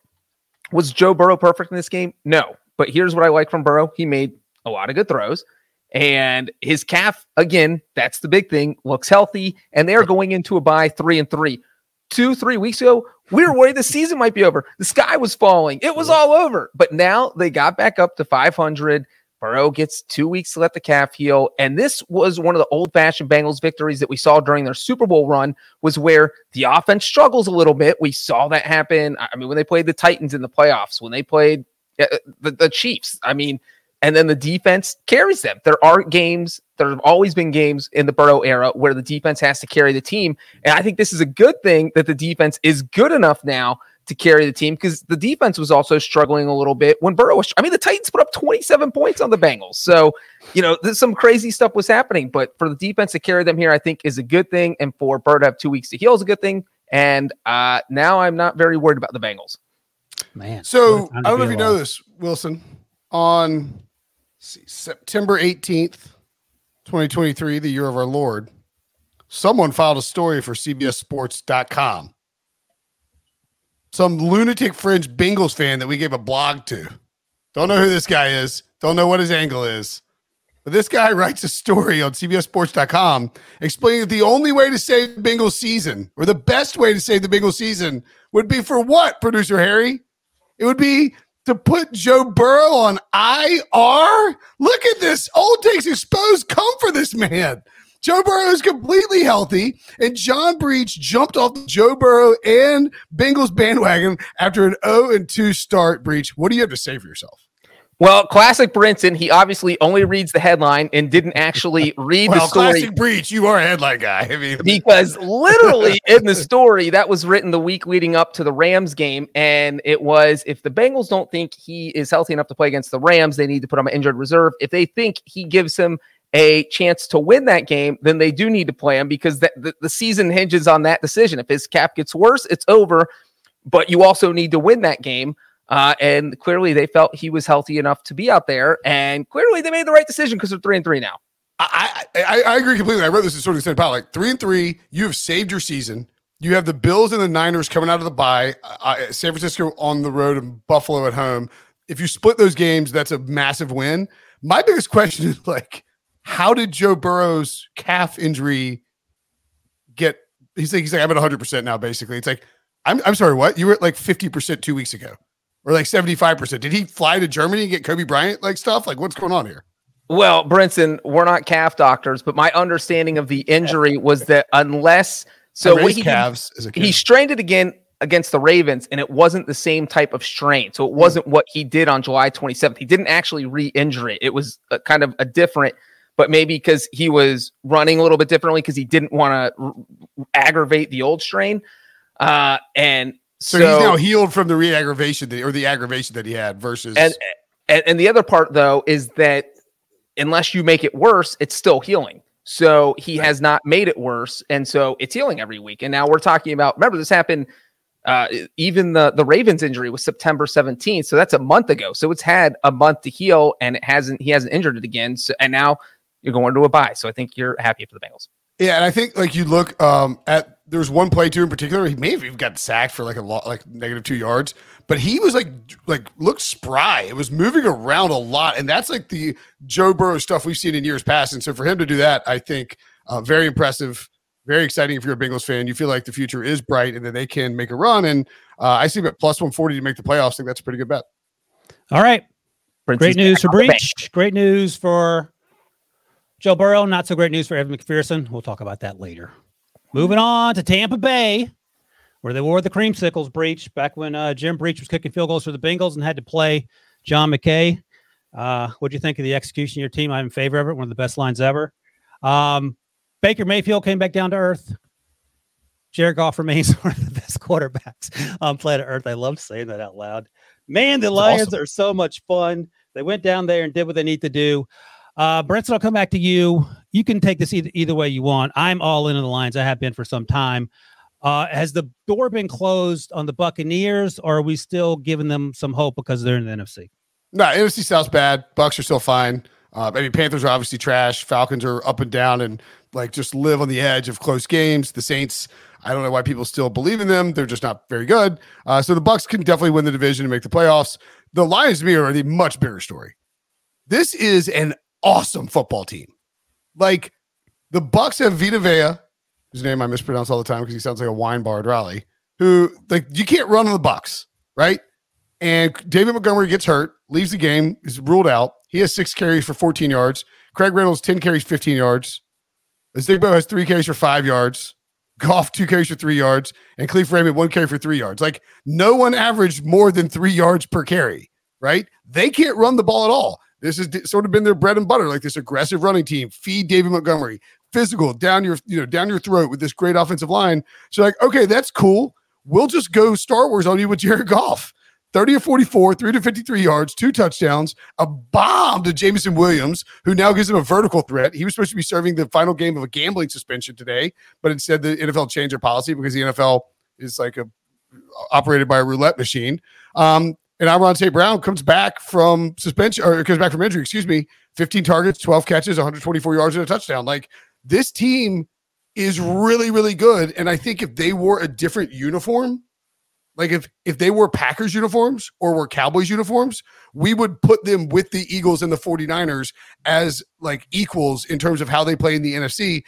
Was Joe Burrow perfect in this game? No. But here's what I like from Burrow. He made a lot of good throws. And his calf, again, that's the big thing, looks healthy. And they're going into a bye three and three. Two, three weeks ago, we were worried the season might be over. The sky was falling. It was all over. But now they got back up to 500. Burrow gets two weeks to let the calf heal. And this was one of the old fashioned Bengals victories that we saw during their Super Bowl run, was where the offense struggles a little bit. We saw that happen. I mean, when they played the Titans in the playoffs, when they played uh, the, the Chiefs, I mean, and then the defense carries them. There are games, there have always been games in the Burrow era where the defense has to carry the team. And I think this is a good thing that the defense is good enough now to carry the team because the defense was also struggling a little bit when Burrow was. I mean, the Titans put up 27 points on the Bengals. So, you know, there's some crazy stuff was happening. But for the defense to carry them here, I think is a good thing. And for Burrow to have two weeks to heal is a good thing. And uh, now I'm not very worried about the Bengals. Man. So what a time I don't know if you know this, Wilson. On let's see, September 18th, 2023, the year of our Lord, someone filed a story for CBSSports.com. Some lunatic fringe Bengals fan that we gave a blog to. Don't know who this guy is. Don't know what his angle is. But this guy writes a story on CBSSports.com explaining that the only way to save the Bengals season, or the best way to save the Bengals season, would be for what, producer Harry? It would be to put Joe Burrow on IR. Look at this. Old takes exposed. Come for this man. Joe Burrow is completely healthy, and John Breech jumped off the Joe Burrow and Bengals bandwagon after an 0 and 2 start. Breech, what do you have to say for yourself? Well, classic Brinson. He obviously only reads the headline and didn't actually read well, the story. classic Breech. You are a headline guy. I mean, because literally in the story that was written the week leading up to the Rams game, and it was if the Bengals don't think he is healthy enough to play against the Rams, they need to put him on injured reserve. If they think he gives him a chance to win that game, then they do need to play him because the, the, the season hinges on that decision. If his cap gets worse, it's over. But you also need to win that game. Uh, and clearly they felt he was healthy enough to be out there. And clearly they made the right decision because they're three and three now. I, I, I agree completely. I read this in sort of same part. Like three and three, you have saved your season. You have the Bills and the Niners coming out of the bye. Uh, San Francisco on the road and Buffalo at home. If you split those games, that's a massive win. My biggest question is like, how did Joe Burrow's calf injury get? He's like, he's like, I'm at 100 percent now. Basically, it's like, I'm, I'm sorry, what? You were at like 50 percent two weeks ago, or like 75 percent. Did he fly to Germany and get Kobe Bryant like stuff? Like, what's going on here? Well, Brinson, we're not calf doctors, but my understanding of the injury was that unless so what he, calves as a kid. he strained it again against the Ravens, and it wasn't the same type of strain. So it wasn't what he did on July 27th. He didn't actually re-injure it. It was a, kind of a different, but maybe because he was running a little bit differently because he didn't want to r- aggravate the old strain. Uh, and So, so, he's now healed from the re-aggravation that, or the aggravation that he had versus and, and and the other part though is that unless you make it worse, it's still healing. So he has not made it worse, and so it's healing every week. And now we're talking about. Remember, this happened. Uh, even the the Ravens injury was September 17th, so that's a month ago. So it's had a month to heal, and it hasn't. He hasn't injured it again. So and now you're going to a bye. So I think you're happy for the Bengals. yeah, and I think like you look um at there's one play too in particular. He may have even got sacked for like a lot like negative two yards, but he was like like looked spry. It was moving around a lot, and that's like the Joe Burrow stuff we've seen in years past. And so for him to do that, I think uh, very impressive. Very exciting if you're a Bengals fan. You feel like the future is bright and that they can make a run. And uh, I see him at plus 140 to make the playoffs. I think that's a pretty good bet. All right. Brinson's Great news for on the bench. Breech. Great news for Joe Burrow. Not so great news for Evan McPherson. We'll talk about that later. Moving on to Tampa Bay, where they wore the creamsicles Breech back when uh, Jim Breech was kicking field goals for the Bengals and had to play John McKay. Uh, what do you think of the execution of your team? I'm in favor of it. One of the best lines ever. Um, Baker Mayfield came back down to earth. Jared Goff remains one of the best quarterbacks on planet Earth. I love saying that out loud. Man, the Lions awesome. are so much fun. They went down there and did what they need to do. Uh, I'll come back to you. You can take this either, either way you want. I'm all in on the Lions. I have been for some time. Uh, has the door been closed on the Buccaneers, or are we still giving them some hope because they're in the NFC? No, NFC South's bad. Bucs are still fine. Uh, I mean, Panthers are obviously trash. Falcons are up and down and like just live on the edge of close games. The Saints, I don't know why people still believe in them. They're just not very good. Uh, so the Bucs can definitely win the division and make the playoffs. The Lions to me are the much bigger story. This is an awesome football team. Like the Bucs have Vita Vea, whose name I mispronounce all the time because he sounds like a wine bar at Raleigh. Who like you can't run on the Bucs, right? And David Montgomery gets hurt, leaves the game, is ruled out. He has six carries for 14 yards. Craig Reynolds, 10 carries, 15 yards. Zigbo has three carries for five yards. Goff, two carries for three yards. And Kalif Raymond, one carry for three yards. Like no one averaged more than three yards per carry, right? They can't run the ball at all. This has sort of been their bread and butter, like this aggressive running team. Feed David Montgomery, physical down your, you know, down your throat with this great offensive line. So like, okay, that's cool. We'll just go Star Wars on you with Jared Goff. 30 to 44, 3 to 53 yards, two touchdowns, a bomb to Jameson Williams, who now gives him a vertical threat. He was supposed to be serving the final game of a gambling suspension today, but instead the NFL changed their policy because the NFL is like a operated by a roulette machine. Um, and Amon-Ra St. Brown comes back from suspension or comes back from injury, excuse me, 15 targets, 12 catches, 124 yards and a touchdown. Like this team is really, really good. And I think if they wore a different uniform, like if if they were Packers uniforms or were Cowboys uniforms, we would put them with the Eagles and the 49ers as like equals in terms of how they play in the NFC.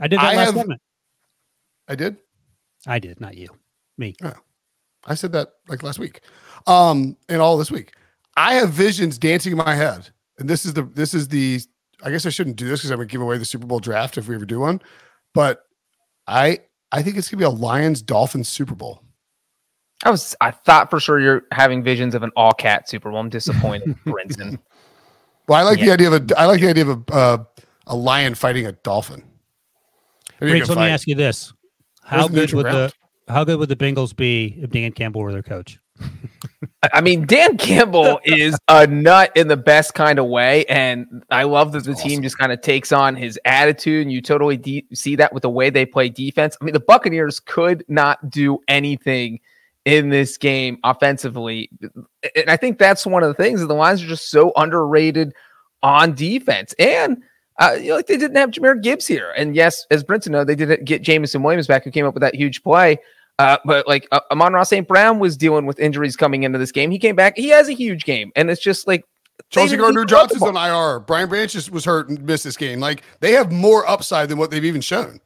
I did that I last have- segment. I did. I did, not you. Me. Oh. I said that like last week. Um, and all this week. I have visions dancing in my head. And this is the this is the I guess I shouldn't do this because I would give away the Super Bowl draft if we ever do one. But I I think it's gonna be a Lions Dolphins Super Bowl. I was I thought for sure you're having visions of an all cat Super Bowl. I'm disappointed, Brinson. Well, I like the idea of a I like the idea of a uh, a lion fighting a dolphin. That'd be a Riggs, good let me ask you this: How the good would ground? the how good would the Bengals be if Dan Campbell were their coach? I- mean, Dan Campbell is a nut in the best kind of way, and I love that the team just kind of takes on his attitude, and you totally de- see that with the way they play defense. I mean, the Buccaneers could not do anything in this game offensively, and I think that's one of the things. That the Lions are just so underrated on defense, and uh, you know, like they didn't have Jahmyr Gibbs here, and yes, as Brinson know, they didn't get Jameson Williams back, who came up with that huge play. Uh, but like uh, Amon-Ra St. Brown was dealing with injuries coming into this game. He came back. He has a huge game. And it's just like Chauncey Gardner need to run Johnson's on IR. Brian Branch was hurt and missed this game. Like they have more upside than what they've even shown.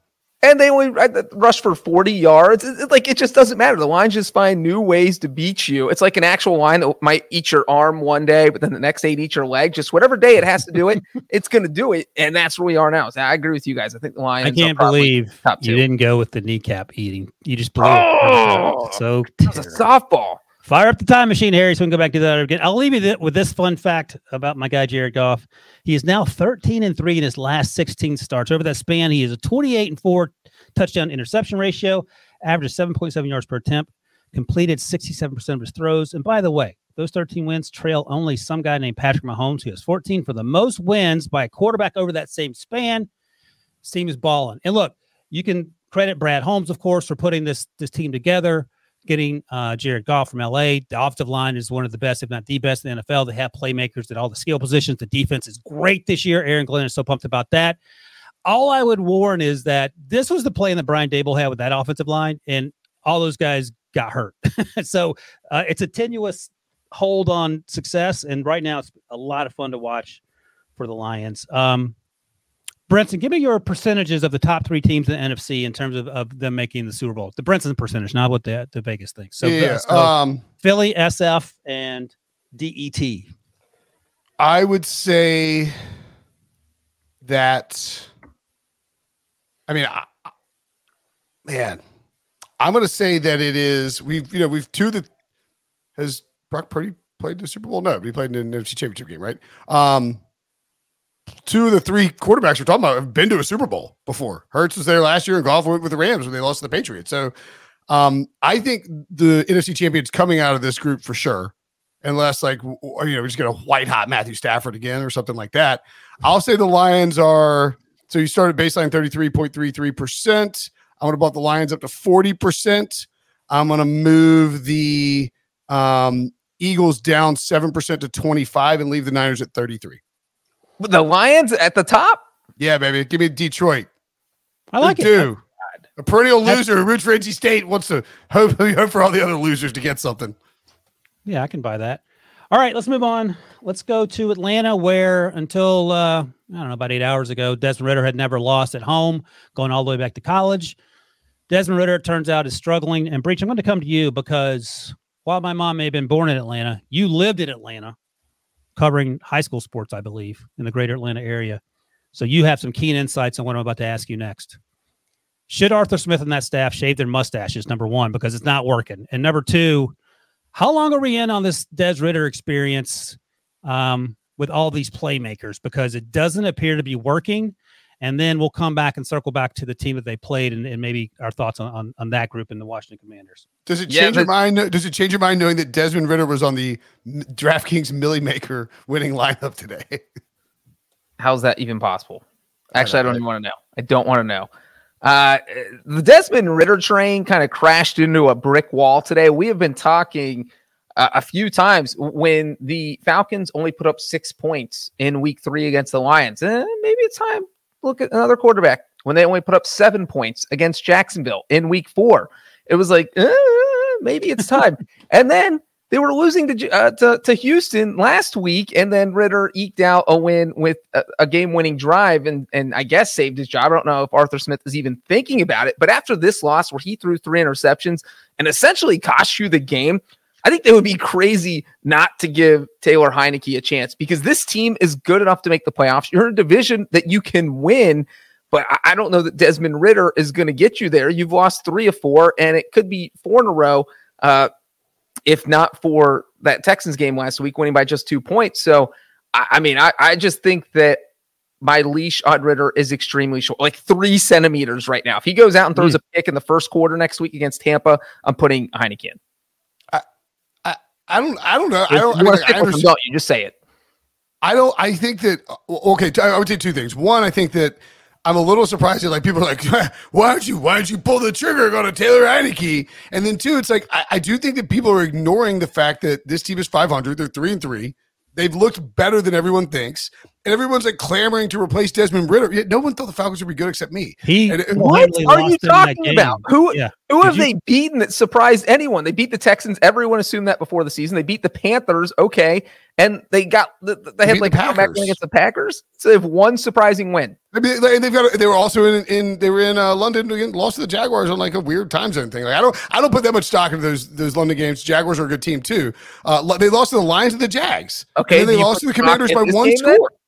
And they only rush for 40 yards. It's, like it just doesn't matter. The Lions just find new ways to beat you. It's like an actual line that might eat your arm one day, but then the next day it eat your leg. Just whatever day it has to do it, it's going to do it. And that's where we are now. So I agree with you guys. I think the Lions. I can't believe you didn't go with the kneecap eating. You just blew it. Oh! So It was a softball. Fire up the time machine, Harry, so we can go back to that again. I'll leave you th- with this fun fact about my guy Jared Goff. He is now 13 and 3 in his last 16 starts. Over that span, he is a 28 and 4 touchdown interception ratio, averages 7.7 yards per attempt, completed 67% of his throws. And by the way, those 13 wins trail only some guy named Patrick Mahomes, who has 14 for the most wins by a quarterback over that same span. This team is balling. And look, you can credit Brad Holmes, of course, for putting this this team together getting uh, Jared Goff from LA. The offensive line is one of the best, if not the best in the NFL. They have playmakers at all the skill positions. The defense is great this year. Aaron Glenn is so pumped about that. All I would warn is that this was the plan that Brian Daboll had with that offensive line, and all those guys got hurt. so uh, it's a tenuous hold on success, and right now it's a lot of fun to watch for the Lions. Um, Brinson, give me your percentages of the top three teams in the NFC in terms of, of them making the Super Bowl. The Brinson percentage, not what the, the Vegas thing. So, yeah. so um, Philly, SF, and DET. I would say that. I mean, I, man, I'm going to say that it is. We've you know we've two that has Brock Purdy played the Super Bowl. No, but he played in the NFC Championship game, right? Um, two of the three quarterbacks we're talking about have been to a Super Bowl before. Hurts was there last year, and Goff went with the Rams when they lost to the Patriots. So, um, I think the NFC champions coming out of this group for sure unless like you know we just get a white hot Matthew Stafford again or something like that. I'll say the Lions are so you started baseline 33.33%. I'm gonna bump the Lions up to 40%. I'm gonna move the um Eagles down 7% to 25 and leave the Niners at 33. The Lions at the top? Yeah, baby. Give me Detroit. I like it. do. A perennial That's- loser who roots for NC State wants to hope, hope for all the other losers to get something. Yeah, I can buy that. All right, let's move on. Let's go to Atlanta, where until uh, I don't know about eight hours ago, Desmond Ridder had never lost at home, going all the way back to college. Desmond Ridder, it turns out, is struggling. And Breech, I'm going to come to you because while my mom may have been born in Atlanta, you lived in Atlanta, covering high school sports, I believe, in the greater Atlanta area. So you have some keen insights on what I'm about to ask you next. Should Arthur Smith and that staff shave their mustaches? Number one, because it's not working, and number two, how long are we in on this Des Ridder experience um, with all these playmakers? Because it doesn't appear to be working. And then we'll come back and circle back to the team that they played and, and maybe our thoughts on, on, on that group and the Washington Commanders. Does it Yeah, change your mind? Does it change your mind knowing that Desmond Ridder was on the M- DraftKings Millie Maker winning lineup today? How's that even possible? Actually, I don't don't even want to know. I don't want to know. Uh, the Desmond Ridder train kind of crashed into a brick wall today. We have been talking uh, a few times when the Falcons only put up six points in week three against the Lions. Eh, maybe it's time to look at another quarterback when they only put up seven points against Jacksonville in week four. It was like, eh, maybe it's time. and then they were losing to, uh, to to Houston last week, and then Ridder eked out a win with a, a game-winning drive, and and I guess saved his job. I don't know if Arthur Smith is even thinking about it, but after this loss, where he threw three interceptions and essentially cost you the game, I think they would be crazy not to give Taylor Heinicke a chance because this team is good enough to make the playoffs. You're in a division that you can win. But I- don't know that Desmond Ridder is going to get you there. You've lost three of four, and it could be four in a row. Uh, if not for that Texans game last week, winning by just two points. So, I, I mean, I, I just think that my leash on Ridder is extremely short, like three centimeters right now. If he goes out and throws mm. a pick in the first quarter next week against Tampa, I'm putting Heinicke in. I, I, don't, I don't know. I don't. I, mean, like, I don't you just say it? I don't. I think that. Okay, I would say two things. One, I think that I'm a little surprised that like people are like, why don't you why don't you pull the trigger on a Taylor Heinicke? And then two, it's like I, I do think that people are ignoring the fact that this team is 500. They're three and three. They've looked better than everyone thinks, and everyone's like clamoring to replace Desmond Ridder. Yet no one thought the Falcons would be good except me. He and, what are you talking about? Who yeah. who Did have you? they beaten that surprised anyone? They beat the Texans. Everyone assumed that before the season. They beat the Panthers. Okay, and they got they had like back against the Packers. So they have one surprising win. I mean, they've got. They were also in in they were in uh, London again, lost to the Jaguars on like a weird time zone thing. Like I don't I don't put that much stock into those those London games. Jaguars are a good team too. Uh, they lost to the Lions and the Jags. Okay, and they lost to the Commanders by one score. Then?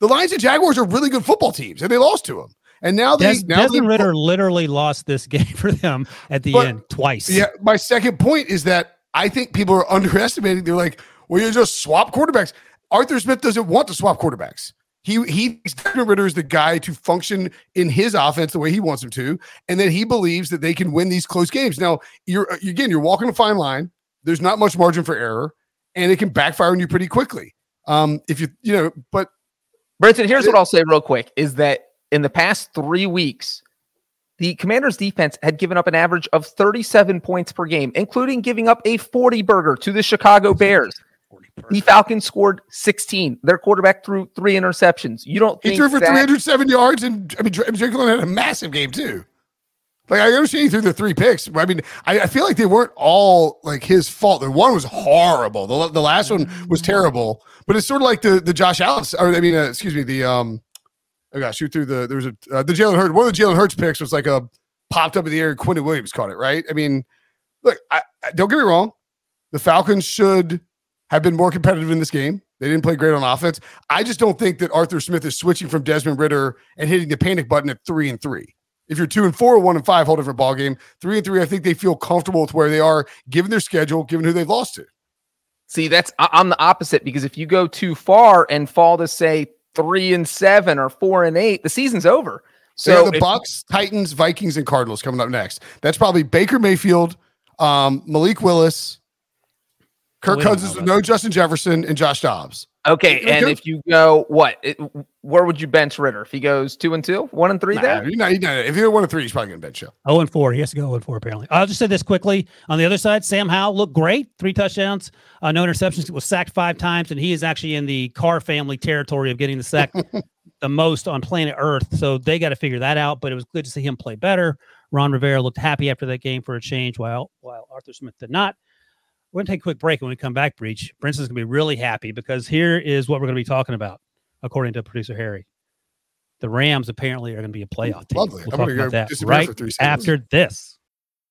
The Lions and Jaguars are really good football teams, and they lost to them. And now they Des- now Desmond Ridder literally lost this game for them at the but, end twice. Yeah, my second point is that I think people are underestimating. They're like, well, you just swap quarterbacks. Arthur Smith doesn't want to swap quarterbacks. He he Desmond Ridder is the guy to function in his offense the way he wants him to, and that he believes that they can win these close games. Now, you're uh, again, you're walking a fine line. There's not much margin for error, and it can backfire on you pretty quickly. Um, if you you know, but Brinson, here's what I'll say real quick: is that in the past three weeks, the Commanders' defense had given up an average of 37 points per game, including giving up a 40 burger to the Chicago Bears. The Falcons scored 16. Their quarterback threw three interceptions. You don't he threw for that... 307 yards, and I mean, Drake London had a massive game too. Like I understand he threw the three picks. I mean, I, I, feel like they weren't all like his fault. The one was horrible. The, the last one was terrible. But it's sort of like the the Josh Allen, or I mean, uh, excuse me, the um, oh gosh, shoot through the there was a uh, the Jalen Hurts. One of the Jalen Hurts picks was like a popped up in the air. Quinnen Williams caught it, right? I mean, look, I, I, don't get me wrong. The Falcons should have been more competitive in this game. They didn't play great on offense. I just don't think that Arthur Smith is switching from Desmond Ridder and hitting the panic button at three and three. If you're two and four, one and five, whole different ball game. Three and three, I think they feel comfortable with where they are, given their schedule, given who they've lost to. See, that's I'm the opposite because if you go too far and fall to say three and seven or four and eight, the season's over. So the Bucs, Titans, Vikings, and Cardinals coming up next. That's probably Baker Mayfield, um, Malik Willis, Kirk Cousins with no Justin Jefferson and Josh Dobbs. Okay, and if you go what, it, where would you bench Ridder if he goes two and two, one and three? Nah, there, you're not, you're not, if you're one and three, he's probably going to bench you. Oh and four, he has to go oh and four apparently. I'll just say this quickly. On the other side, Sam Howell looked great, three touchdowns, uh, no interceptions, was sacked five times, and he is actually in the Carr family territory of getting the sack the most on planet Earth. So they got to figure that out. But it was good to see him play better. Ron Rivera looked happy after that game for a change, while while Arthur Smith did not. We're going to take a quick break. And when we come back, Breech, Brinson's going to be really happy because here is what we're going to be talking about, according to producer Harry. The Rams apparently are going to be a playoff team. Lovely. We'll I'm talk about that right after this.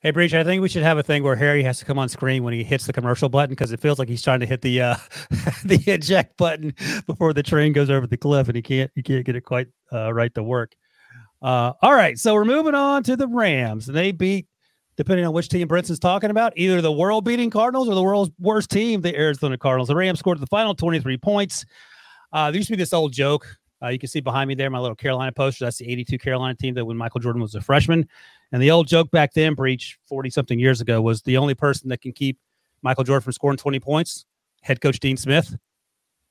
Hey, Breech, I think we should have a thing where Harry has to come on screen when he hits the commercial button because it feels like he's trying to hit the uh, the eject button before the train goes over the cliff, and he can't he can't get it quite uh, right to work. Uh, all right, so we're moving on to the Rams. And they beat, depending on which team Brinson's talking about, either the world-beating Cardinals or the world's worst team, the Arizona Cardinals. The Rams scored the final 23 points. Uh, there used to be this old joke uh, you can see behind me there my little Carolina poster. That's the 82 Carolina team that when Michael Jordan was a freshman. And the old joke back then, Breech, 40 something years ago, was the only person that can keep Michael Jordan from scoring 20 points, head coach Dean Smith.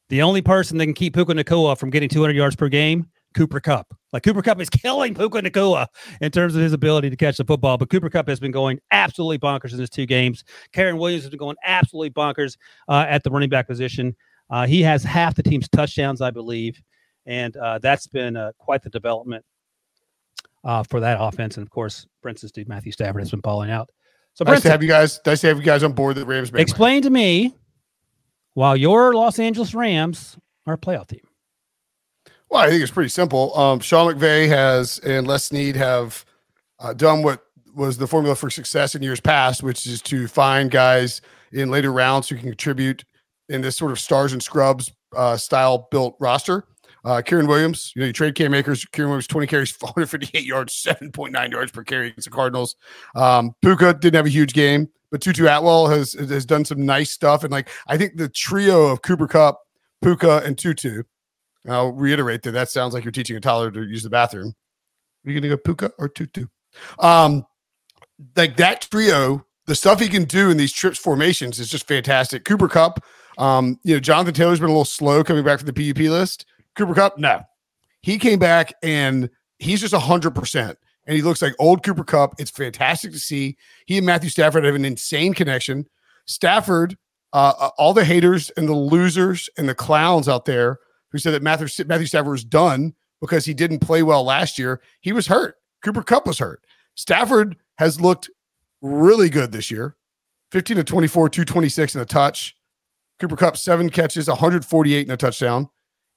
The only person that can keep Puka Nacua from getting 200 yards per game, Cooper Kupp. Like Cooper Kupp is killing Puka Nacua in terms of his ability to catch the football, but Cooper Kupp has been going absolutely bonkers in his two games. Kyren Williams has been going absolutely bonkers uh, at the running back position. Uh, he has half the team's touchdowns, I believe and uh, that's been uh, quite the development uh, for that offense. And of course, Princess dude Matthew Stafford has been balling out. So Nice to have you guys. Nice to have you guys on board the Rams. explain to me while your Los Angeles Rams are a playoff team. Well, I think it's pretty simple. Um, Sean McVay has and Les Snead have uh, done what was the formula for success in years past, which is to find guys in later rounds who can contribute in this sort of stars and scrubs uh, style built roster. Uh, Kyren Williams, you know, you trade Cam Akers. Kyren Williams, 20 carries, 458 yards, 7.9 yards per carry against the Cardinals. Um, Puka didn't have a huge game, but Tutu Atwell has has done some nice stuff. And like, I think the trio of Cooper Kupp, Puka, and Tutu, I'll reiterate that that sounds like you're teaching a toddler to use the bathroom. Are you going to go Puka or Tutu? Um, like that trio, the stuff he can do in these trips formations is just fantastic. Cooper Kupp, um, you know, Jonathan Taylor's been a little slow coming back from the PUP list. Cooper Kupp, no, he came back and he's just hundred percent, and he looks like old Cooper Kupp. It's fantastic to see. He and Matthew Stafford have an insane connection. Stafford, uh, uh, all the haters and the losers and the clowns out there who said that Matthew Matthew Stafford was done because he didn't play well last year. He was hurt. Cooper Kupp was hurt. Stafford has looked really good this year. 15 to 24, 226 and a touch. Cooper Kupp, seven catches, 148 and a touchdown.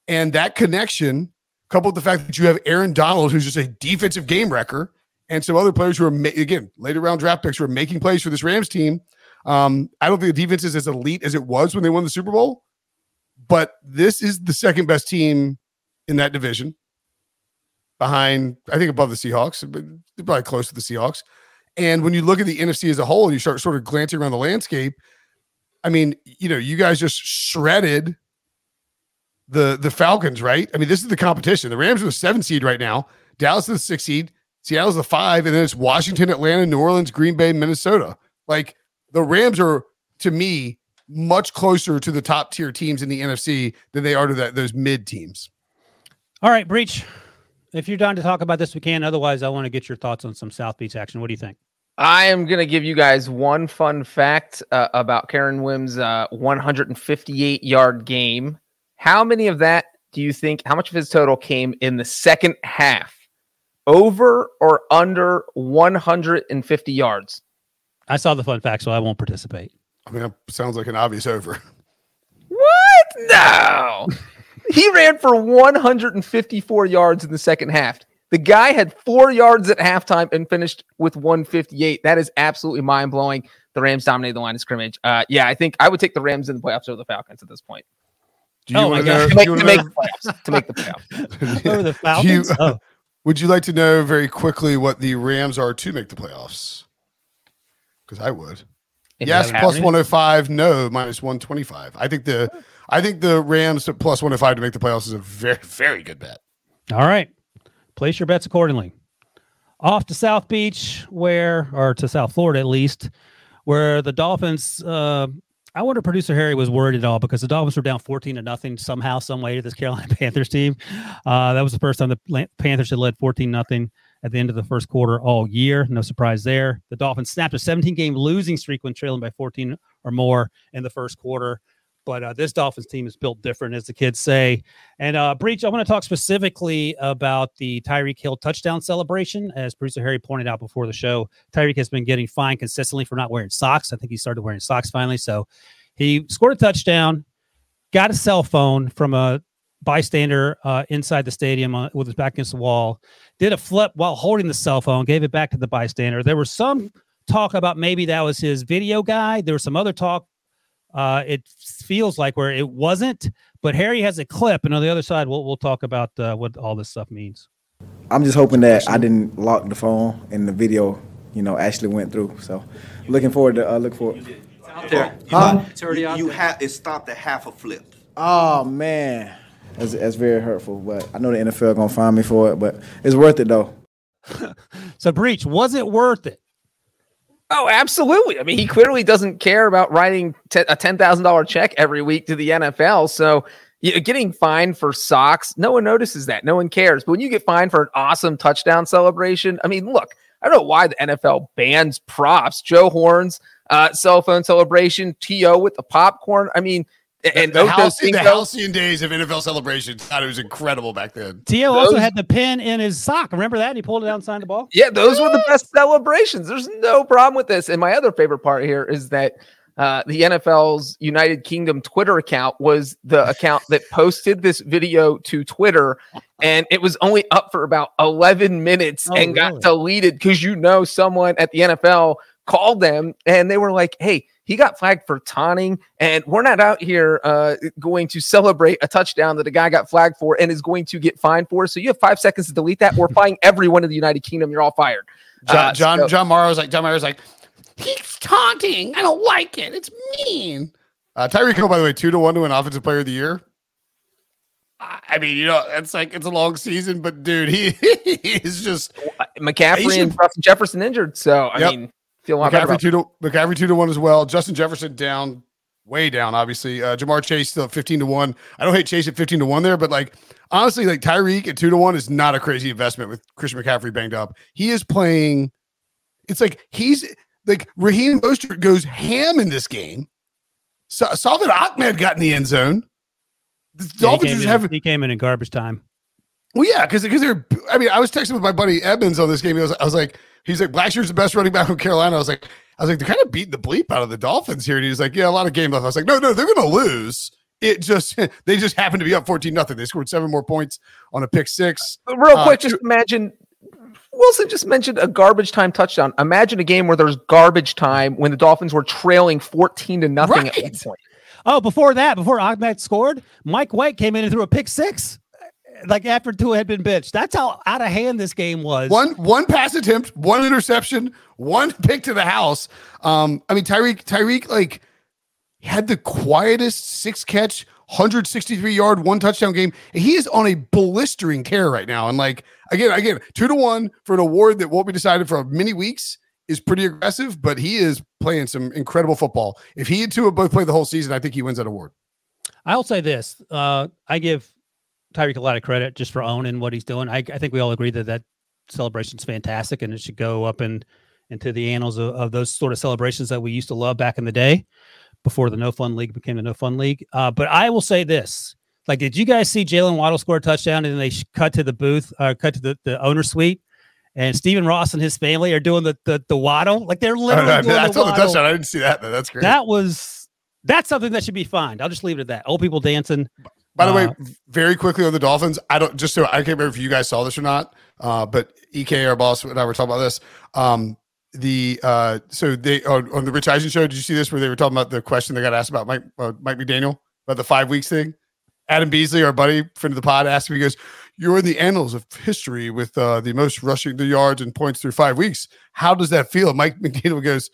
And that connection, coupled with the fact that you have Aaron Donald, who's just a defensive game wrecker, and some other players who are, ma- again, later round draft picks who are making plays for this Rams team. Um, I don't think the defense is as elite as it was when they won the Super Bowl, but this is the second best team in that division behind, I think, above the Seahawks, but they're probably close to the Seahawks. And when you look at the NFC as a whole and you start sort of glancing around the landscape, I mean, you know, you guys just shredded the the Falcons, right? I mean, this is the competition. The Rams are the seven seed right now. Dallas is the six seed. Seattle's the five, and then it's Washington, Atlanta, New Orleans, Green Bay, Minnesota. Like the Rams are, to me, much closer to the top tier teams in the NFC than they are to that those mid teams. All right, Breech. If you're done to talk about this, we can. Otherwise, I want to get your thoughts on some South Beach action. What do you think? I am going to give you guys one fun fact uh, about Kyren Wim's uh, 158 yard game. How many of that do you think, how much of his total came in the second half? Over or under 150 yards? I saw the fun fact, so I won't participate. I mean, that sounds like an obvious over. What? No. he ran for 154 yards in the second half. The guy had four yards at halftime and finished with 158. That is absolutely mind blowing. The Rams dominated the line of scrimmage. Uh, yeah, I think I would take the Rams in the playoffs over the Falcons at this point. Do you Oh my want to know? God. To make, to wanna make the playoffs. To make the playoffs. Over the Do you- oh, Would you like to know very quickly what the Rams are to make the playoffs? Because I would. If yes, you plus have- 105. No, minus 125. I think the I think the Rams at plus 105 to make the playoffs is a very very good bet. all right. Place your bets accordingly. Off to South Beach, where, or to South Florida at least, where the Dolphins. Uh, I wonder, producer Harry was worried at all because the Dolphins were down fourteen to nothing somehow, some way to this Carolina Panthers team. Uh, that was the first time the Panthers had led fourteen nothing at the end of the first quarter all year. No surprise there. The Dolphins snapped a 17 game losing streak when trailing by 14 or more in the first quarter. But uh, this Dolphins team is built different, as the kids say. And uh, Breech, I want to talk specifically about the Tyreek Hill touchdown celebration. As producer Harry pointed out before the show, Tyreek has been getting fined consistently for not wearing socks. I think he started wearing socks finally. So he scored a touchdown, got a cell phone from a bystander uh, inside the stadium uh, with his back against the wall, did a flip while holding the cell phone, gave it back to the bystander. There was some talk about maybe that was his video guy. There was some other talk. Uh, it feels like where it wasn't, but Harry has a clip, and on the other side, we'll we'll talk about uh, what all this stuff means. I'm just hoping that I didn't lock the phone and the video, you know, actually went through. So, looking forward to uh, look forward. there. Huh? It's already out you have it stopped at half a flip. Oh man, that's, that's very hurtful. But I know the NFL gonna find me for it. But it's worth it though. So, Breech, was it worth it? Oh, absolutely. I mean, he clearly doesn't care about writing t- a ten thousand dollar check every week to the NFL. So, getting fined for socks, no one notices that. No one cares. But when you get fined for an awesome touchdown celebration, I mean, look, I don't know why the NFL bans props. Joe Horn's uh, cell phone celebration, To with the popcorn. I mean, And the, Ocho halcyon, the halcyon days of NFL celebrations. God, it was incredible back then. T.O. also had the pin in his sock. Remember that? He pulled it out and signed the ball. Yeah, those were the best celebrations. There's no problem with this. And my other favorite part here is that uh, the NFL's United Kingdom Twitter account was the account that posted this video to Twitter, and it was only up for about 11 minutes Oh, and got deleted because you know someone at the NFL called them and they were like, "Hey." He got flagged for taunting, and we're not out here uh, going to celebrate a touchdown that a guy got flagged for and is going to get fined for. So you have five seconds to delete that. We're firing everyone in the United Kingdom. You're all fired. John Uh, John, so- John Morrow's like John Morrow's like he's taunting. I don't like it. It's mean. Uh, Tyreek Hill, by the way, two to one to an Offensive Player of the Year. I I mean, you know, it's like it's a long season, but dude, he, he is just McCaffrey Asian- and Justin Jefferson injured. So I Yep. mean, feel a McCaffrey two to McCaffrey two to one as well. Justin Jefferson down, way down. Obviously, uh, Ja'Marr Chase still fifteen to one. I don't hate Chase at fifteen to one there, but like honestly, like Tyreek at two to one is not a crazy investment with Christian McCaffrey banged up. He is playing. It's like he's like Raheem Mostert goes ham in this game. So, Salvon Ahmed got in the end zone. The Yeah, he, Dolphins came just in, haven't. he came in in garbage time. Well, yeah, because because they're. I mean, I was texting with my buddy Evans on this game. He was, I was like, he's like, Blackshear's the best running back from Carolina. I was like, I was like, they're kind of beating the bleep out of the Dolphins here. And he's like, yeah, a lot of game left. I was like, no, no, they're going to lose. It just they just happened to be up fourteen nothing. They scored seven more points on a pick six. Real Uh, quick, just imagine Wilson just mentioned a garbage time touchdown. Imagine a game where there's garbage time when the Dolphins were trailing 14 to nothing at one point. Oh, before that, before Ahmed scored, Mike White came in and threw a pick six, like after Tua had been bitched. That's how out of hand this game was. One one pass attempt, one interception, one pick to the house. Um, I mean Tyreek Tyreek like had the quietest six catch, 163 yard, one touchdown game. He is on a blistering tear right now. And like again, again, two to one for an award that won't be decided for many weeks is pretty aggressive, but he is playing some incredible football. If he and Tua both play the whole season, I think he wins that award. I'll say this: uh, I give Tyreek a lot of credit just for owning what he's doing. I, I think we all agree that that celebration's fantastic, and it should go up and into the annals of, of those sort of celebrations that we used to love back in the day, before the No Fun League became the No Fun League. Uh, but I will say this: like, did you guys see Jaylen Waddle score a touchdown, and then they cut to the booth, uh, cut to the the owner suite? And Stephen Ross and his family are doing the the, the waddle, like they're literally I, doing I the saw the waddle. touchdown. I didn't see that. Though. That's great. That was that's something that should be fined. I'll just leave it at that. Old people dancing. By the way, Uh, very quickly on the Dolphins, I don't just so I can't remember if you guys saw this or not, uh, but Ek, our boss, and I were talking about this. Um, the uh, so they on, on the Rich Eisen show, did you see this where they were talking about the question they got asked about Mike uh, Mike McDaniel about the five weeks thing? Adam Beasley, our buddy, friend of the pod, asked me, he goes, You're in the annals of history with uh, the most rushing the yards and points through five weeks. How does that feel? Mike McDaniel goes,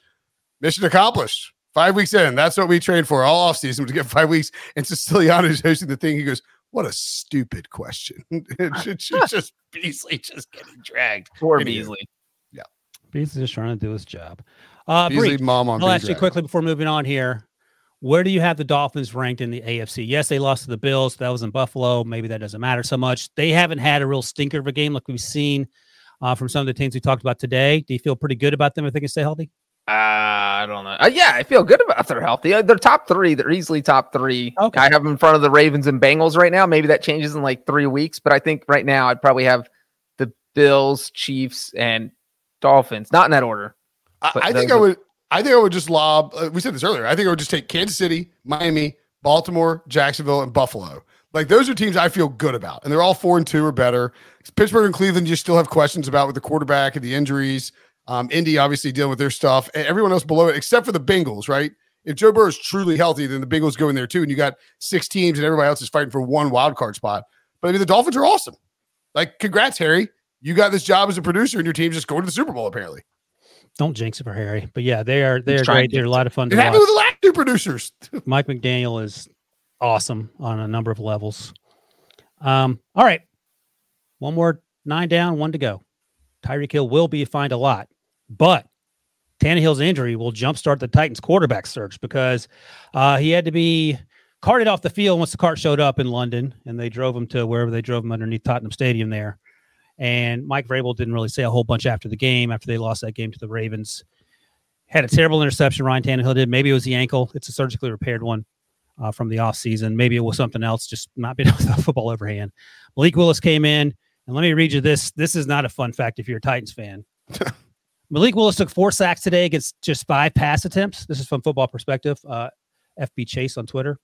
Mission accomplished. Five weeks in. That's what we trained for all offseason to get five weeks. And Siciliano is hosting the thing. He goes, What a stupid question. it's it's just Beasley just getting dragged. Poor Anywho. Beasley. Beasley's just trying to do his job. Uh, Beasley Bree, mom on I'll ask you quickly before moving on here. Where do you have the Dolphins ranked in the AFC? Yes, they lost to the Bills. That was in Buffalo. Maybe that doesn't matter so much. They haven't had a real stinker of a game like we've seen uh, from some of the teams we talked about today. Do you feel pretty good about them if they can stay healthy? Uh, I don't know. Uh, yeah, I feel good about their healthy. Uh, they're top three. They're easily top three. Okay. I have them in front of the Ravens and Bengals right now. Maybe that changes in like three weeks, but I think right now I'd probably have the Bills, Chiefs, and Dolphins. Not in that order. I, I think those I would. I think I would just lob. Uh, we said this earlier. I think I would just take Kansas City, Miami, Baltimore, Jacksonville, and Buffalo. Like those are teams I feel good about, and they're all four and two or better. Pittsburgh and Cleveland, you still have questions about with the quarterback and the injuries. Um, Indy obviously dealing with their stuff. Everyone else below it, except for the Bengals, right? If Joe Burrow is truly healthy, then the Bengals go in there too, and you got six teams, and everybody else is fighting for one wild card spot. But I mean, the Dolphins are awesome. Like, congrats, Harry. You got this job as a producer, and your team's just going to the Super Bowl. Apparently, Don't jinx it for Harry. But yeah, they are they He's are trying great. to They're a lot of fun it to happened watch. with the last two producers. Mike McDaniel is awesome on a number of levels. Um, all right. One more nine down, one to go. Tyreek Hill will be fined a lot, but Tannehill's injury will jumpstart the Titans quarterback search because uh, he had to be carted off the field once the cart showed up in London and they drove him to wherever they drove him underneath Tottenham Stadium there. And Mike Vrabel didn't really say a whole bunch after the game, after they lost that game to the Ravens. Had a terrible interception, Ryan Tannehill did. Maybe it was the ankle. It's a surgically repaired one. uh, from the offseason. Maybe it was something else, just not being able to football overhand. Malik Willis came in, and let me read you this. This is not a fun fact if you're a Titans fan. Malik Willis took four sacks today against just five pass attempts. This is from football perspective. Uh, FB Chase on Twitter.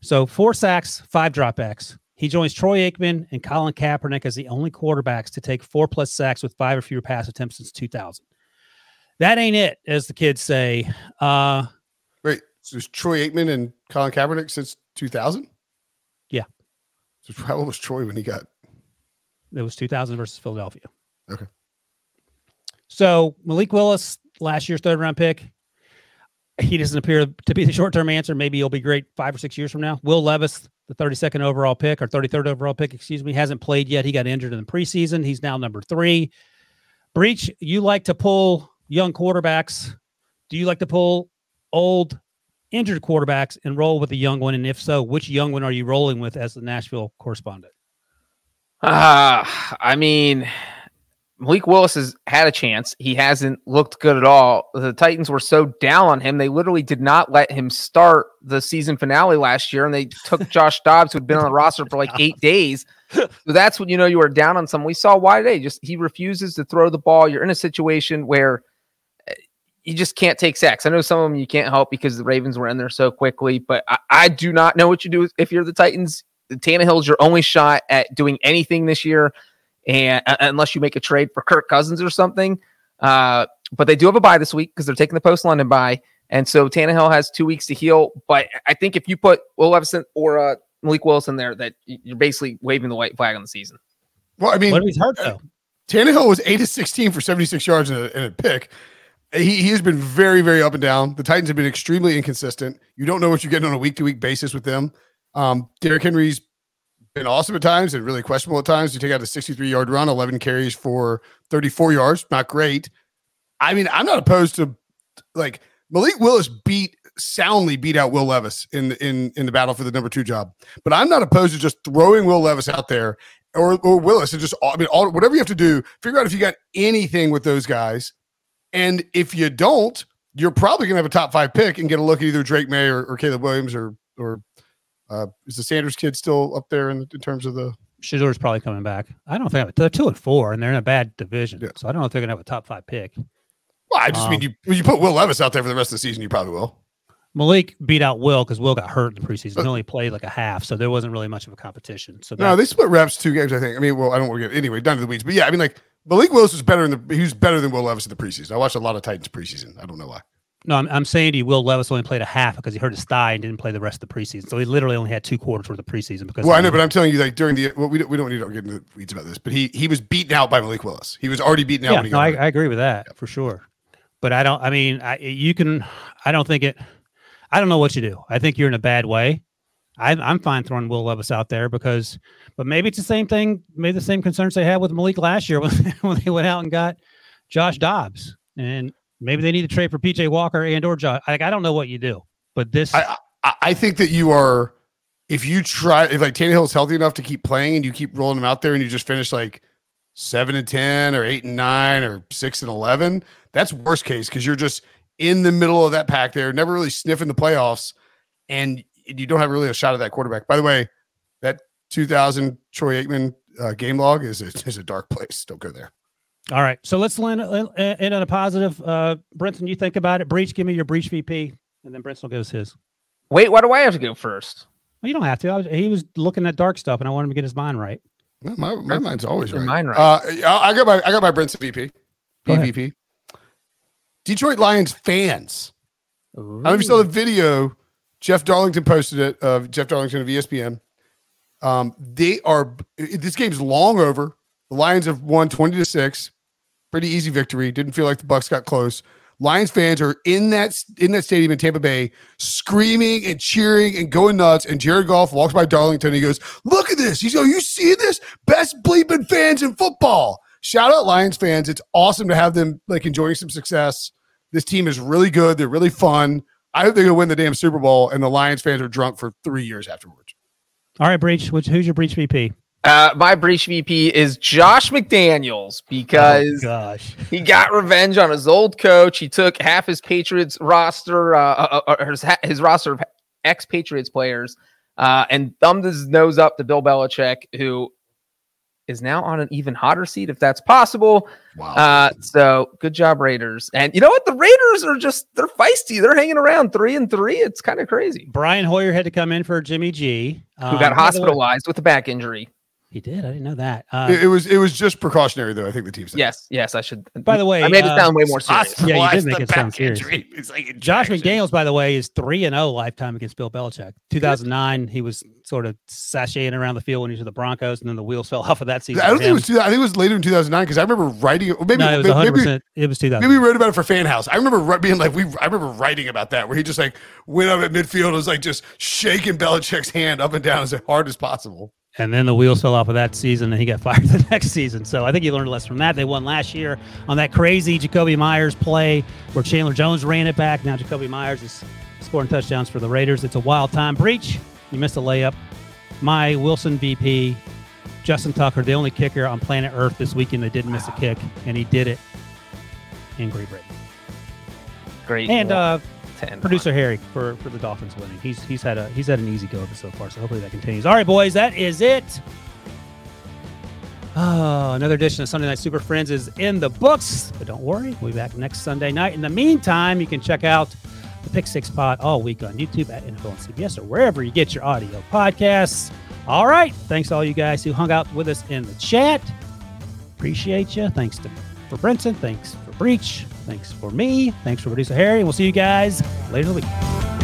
So four sacks, five dropbacks. He joins Troy Aikman and Colin Kaepernick as the only quarterbacks to take four plus sacks with five or fewer pass attempts since 2000. That ain't it, as the kids say. Uh, Wait, so it's Troy Aikman and Colin Kaepernick since 2000? Yeah. So how old was Troy when he got? it was 2000 versus Philadelphia. Okay. So Malik Willis, last year's third round pick, he doesn't appear to be the short term answer. Maybe he'll be great five or six years from now. Will Levis, the 32nd overall pick or 33rd overall pick, excuse me, hasn't played yet. He got injured in the preseason. He's now number three. Breech, you like to pull young quarterbacks. Do you like to pull old injured quarterbacks and roll with a young one? And if so, which young one are you rolling with as the Nashville correspondent? Uh, I mean, Malik Willis has had a chance. He hasn't looked good at all. The Titans were so down on him, they literally did not let him start the season finale last year, and they took Josh Dobbs, who'd been on the roster for like eight days. So that's when you know you are down on someone. We saw why today. Just he refuses to throw the ball. You're in a situation where uh, you just can't take sacks. I know some of them you can't help because the Ravens were in there so quickly, but I, I do not know what you do if you're the Titans. The Tannehill's your only shot at doing anything this year and uh, unless you make a trade for Kirk Cousins or something. Uh, but they do have a bye this week because they're taking the post London bye, and so Tannehill has two weeks to heal. But I think if you put Will Levinson or uh, Malik Willis in there, that you're basically waving the white flag on the season. Well, I mean, What if he's hurt though? Tannehill was eight to sixteen for seventy six yards and a, and a pick. He, he has been very, very up and down. The Titans have been extremely inconsistent. You don't know what you're getting on a week to week basis with them. Um, Derrick Henry's been awesome at times and really questionable at times. You take out a 63 yard run, 11 carries for 34 yards, not great. I mean, I'm not opposed to like Malik Willis beat soundly beat out Will Levis in in in the battle for the number two job, but I'm not opposed to just throwing Will Levis out there or, or Willis and just I mean all whatever you have to do, figure out if you got anything with those guys, and if you don't, you're probably gonna have a top five pick and get a look at either Drake Maye or, or Caleb Williams or or uh, is the Sanders kid still up there in, in terms of the Shedeur's probably coming back. I don't think they're two and four, and they're in a bad division. Yeah. So I don't know if they're gonna have a top five pick. Well, I just Um, mean you when you put Will Levis out there for the rest of the season, you probably will. Malik beat out Will because Will got hurt in the preseason. He only played like a half, so there wasn't really much of a competition. So No, they split reps two games, I think. I mean, well, I don't want to get anyway, down to the weeds. But yeah, I mean, like Malik Willis was better in the he was better than Will Levis in the preseason. I watched a lot of Titans preseason. I don't know why. No, I'm, I'm saying to you, Will Levis only played a half because he hurt his thigh and didn't play the rest of the preseason. So he literally only had two quarters worth of preseason because. Well, I know, but I'm telling you, like during the well, we don't, we don't need to get into the weeds about this, but he he was beaten out by Malik Willis. He was already beaten out yeah, when he no, got I. I agree with that for sure. But I don't. I mean, I, you can. I don't think it. I don't know what you do. I think you're in a bad way. I, I'm fine throwing Will Levis out there because, but maybe it's the same thing. Maybe the same concerns they had with Malik last year when, when they went out and got Josh Dobbs, and maybe they need to trade for PJ Walker and or Josh. Like I don't know what you do, but this. I, I think that you are if you try if like Tannehill's healthy enough to keep playing and you keep rolling him out there and you just finish like seven and ten or eight and nine or six and eleven, that's worst case because you're just in the middle of that pack there, never really sniffing the playoffs, and you don't have really a shot at that quarterback. By the way, that 2000 Troy Aikman uh, game log is a, is a dark place. Don't go there. All right, so let's land in on a positive. Uh, Brinson, you think about it. Breech, give me your Breech VP, and then Brinson will give us his. Wait, why do I have to go first? Well, you don't have to. I was, he was looking at dark stuff, and I wanted him to get his mind right. Well, my, my mind's always Your right. mind right. Uh, I I got my I got my Brent's VP. Go ahead. PVP. Detroit Lions fans. I don't know if you saw the video. Jeff Darlington posted it of Jeff Darlington of ESPN. Um, they are this game's long over. The Lions have won 20 to 6. Pretty easy victory. Didn't feel like the Bucs got close. Lions fans are in that in that stadium in Tampa Bay, screaming and cheering and going nuts. And Jared Goff walks by Darlington. And he goes, "Look at this! He's, are you see this? Best bleeping fans in football." Shout out Lions fans! It's awesome to have them like enjoying some success. This team is really good. They're really fun. I hope they go win the damn Super Bowl. And the Lions fans are drunk for three years afterwards. All right, Breech. Who's your Breech VP? Uh, my Breech VP is Josh McDaniels Oh, because gosh, he got revenge on his old coach. He took half his Patriots roster, uh, uh, uh, his, his roster of ex Patriots players, uh, and thumbed his nose up to Bill Belichick, who is now on an even hotter seat, if that's possible. Wow. Uh, so good job, Raiders. And you know what? The Raiders are just they're feisty. They're hanging around three and three. It's kind of crazy. Brian Hoyer had to come in for Jimmy G, Who Um, by got hospitalized with a back injury. He did. I didn't know that. Uh, it, it was it was just precautionary though. I think the team said. Yes, yes, I should. By the way, I made it uh, sound way more serious. Yeah, you did make it sound serious. injury. It's like Josh. McDaniels, by the way, is three and zero lifetime against Bill Belichick. 2009, he was sort of sashaying around the field when he was with the Broncos, and then the wheels fell off of that season. I don't think it was. Two, I think it was later in 2009 because I remember writing. Maybe no, it was 100. percent It was 2000. maybe we wrote about it for Fan House. I remember being like, we. I remember writing about that where he just like went up at midfield and was like just shaking Belichick's hand up and down as hard as possible. And then the wheels fell off of that season, and he got fired the next season. So I think he learned a lesson from that. They won last year on that crazy Jakobi Meyers play where Chandler Jones ran it back. Now Jakobi Meyers is scoring touchdowns for the Raiders. It's a wild time. Breech, you missed a layup. My Wilson VP, Justin Tucker, the only kicker on planet Earth this weekend that didn't miss a kick, and he did it in Great Britain. Great. And uh, 10. producer Harry for for the Dolphins winning. He's he's had a he's had an easy go of it so far. So hopefully that continues. All right, boys, that is it. Oh, another edition of Sunday Night Super Friends is in the books. But don't worry, we'll be back next Sunday night. In the meantime, you can check out the Pick Six Pod all week on YouTube at NFL and CBS or wherever you get your audio podcasts. All right, thanks to all you guys who hung out with us in the chat. Appreciate you. Thanks to for Brinson. Thanks for Breech. Thanks for me. Thanks for producer Harry. And we'll see you guys later in the week.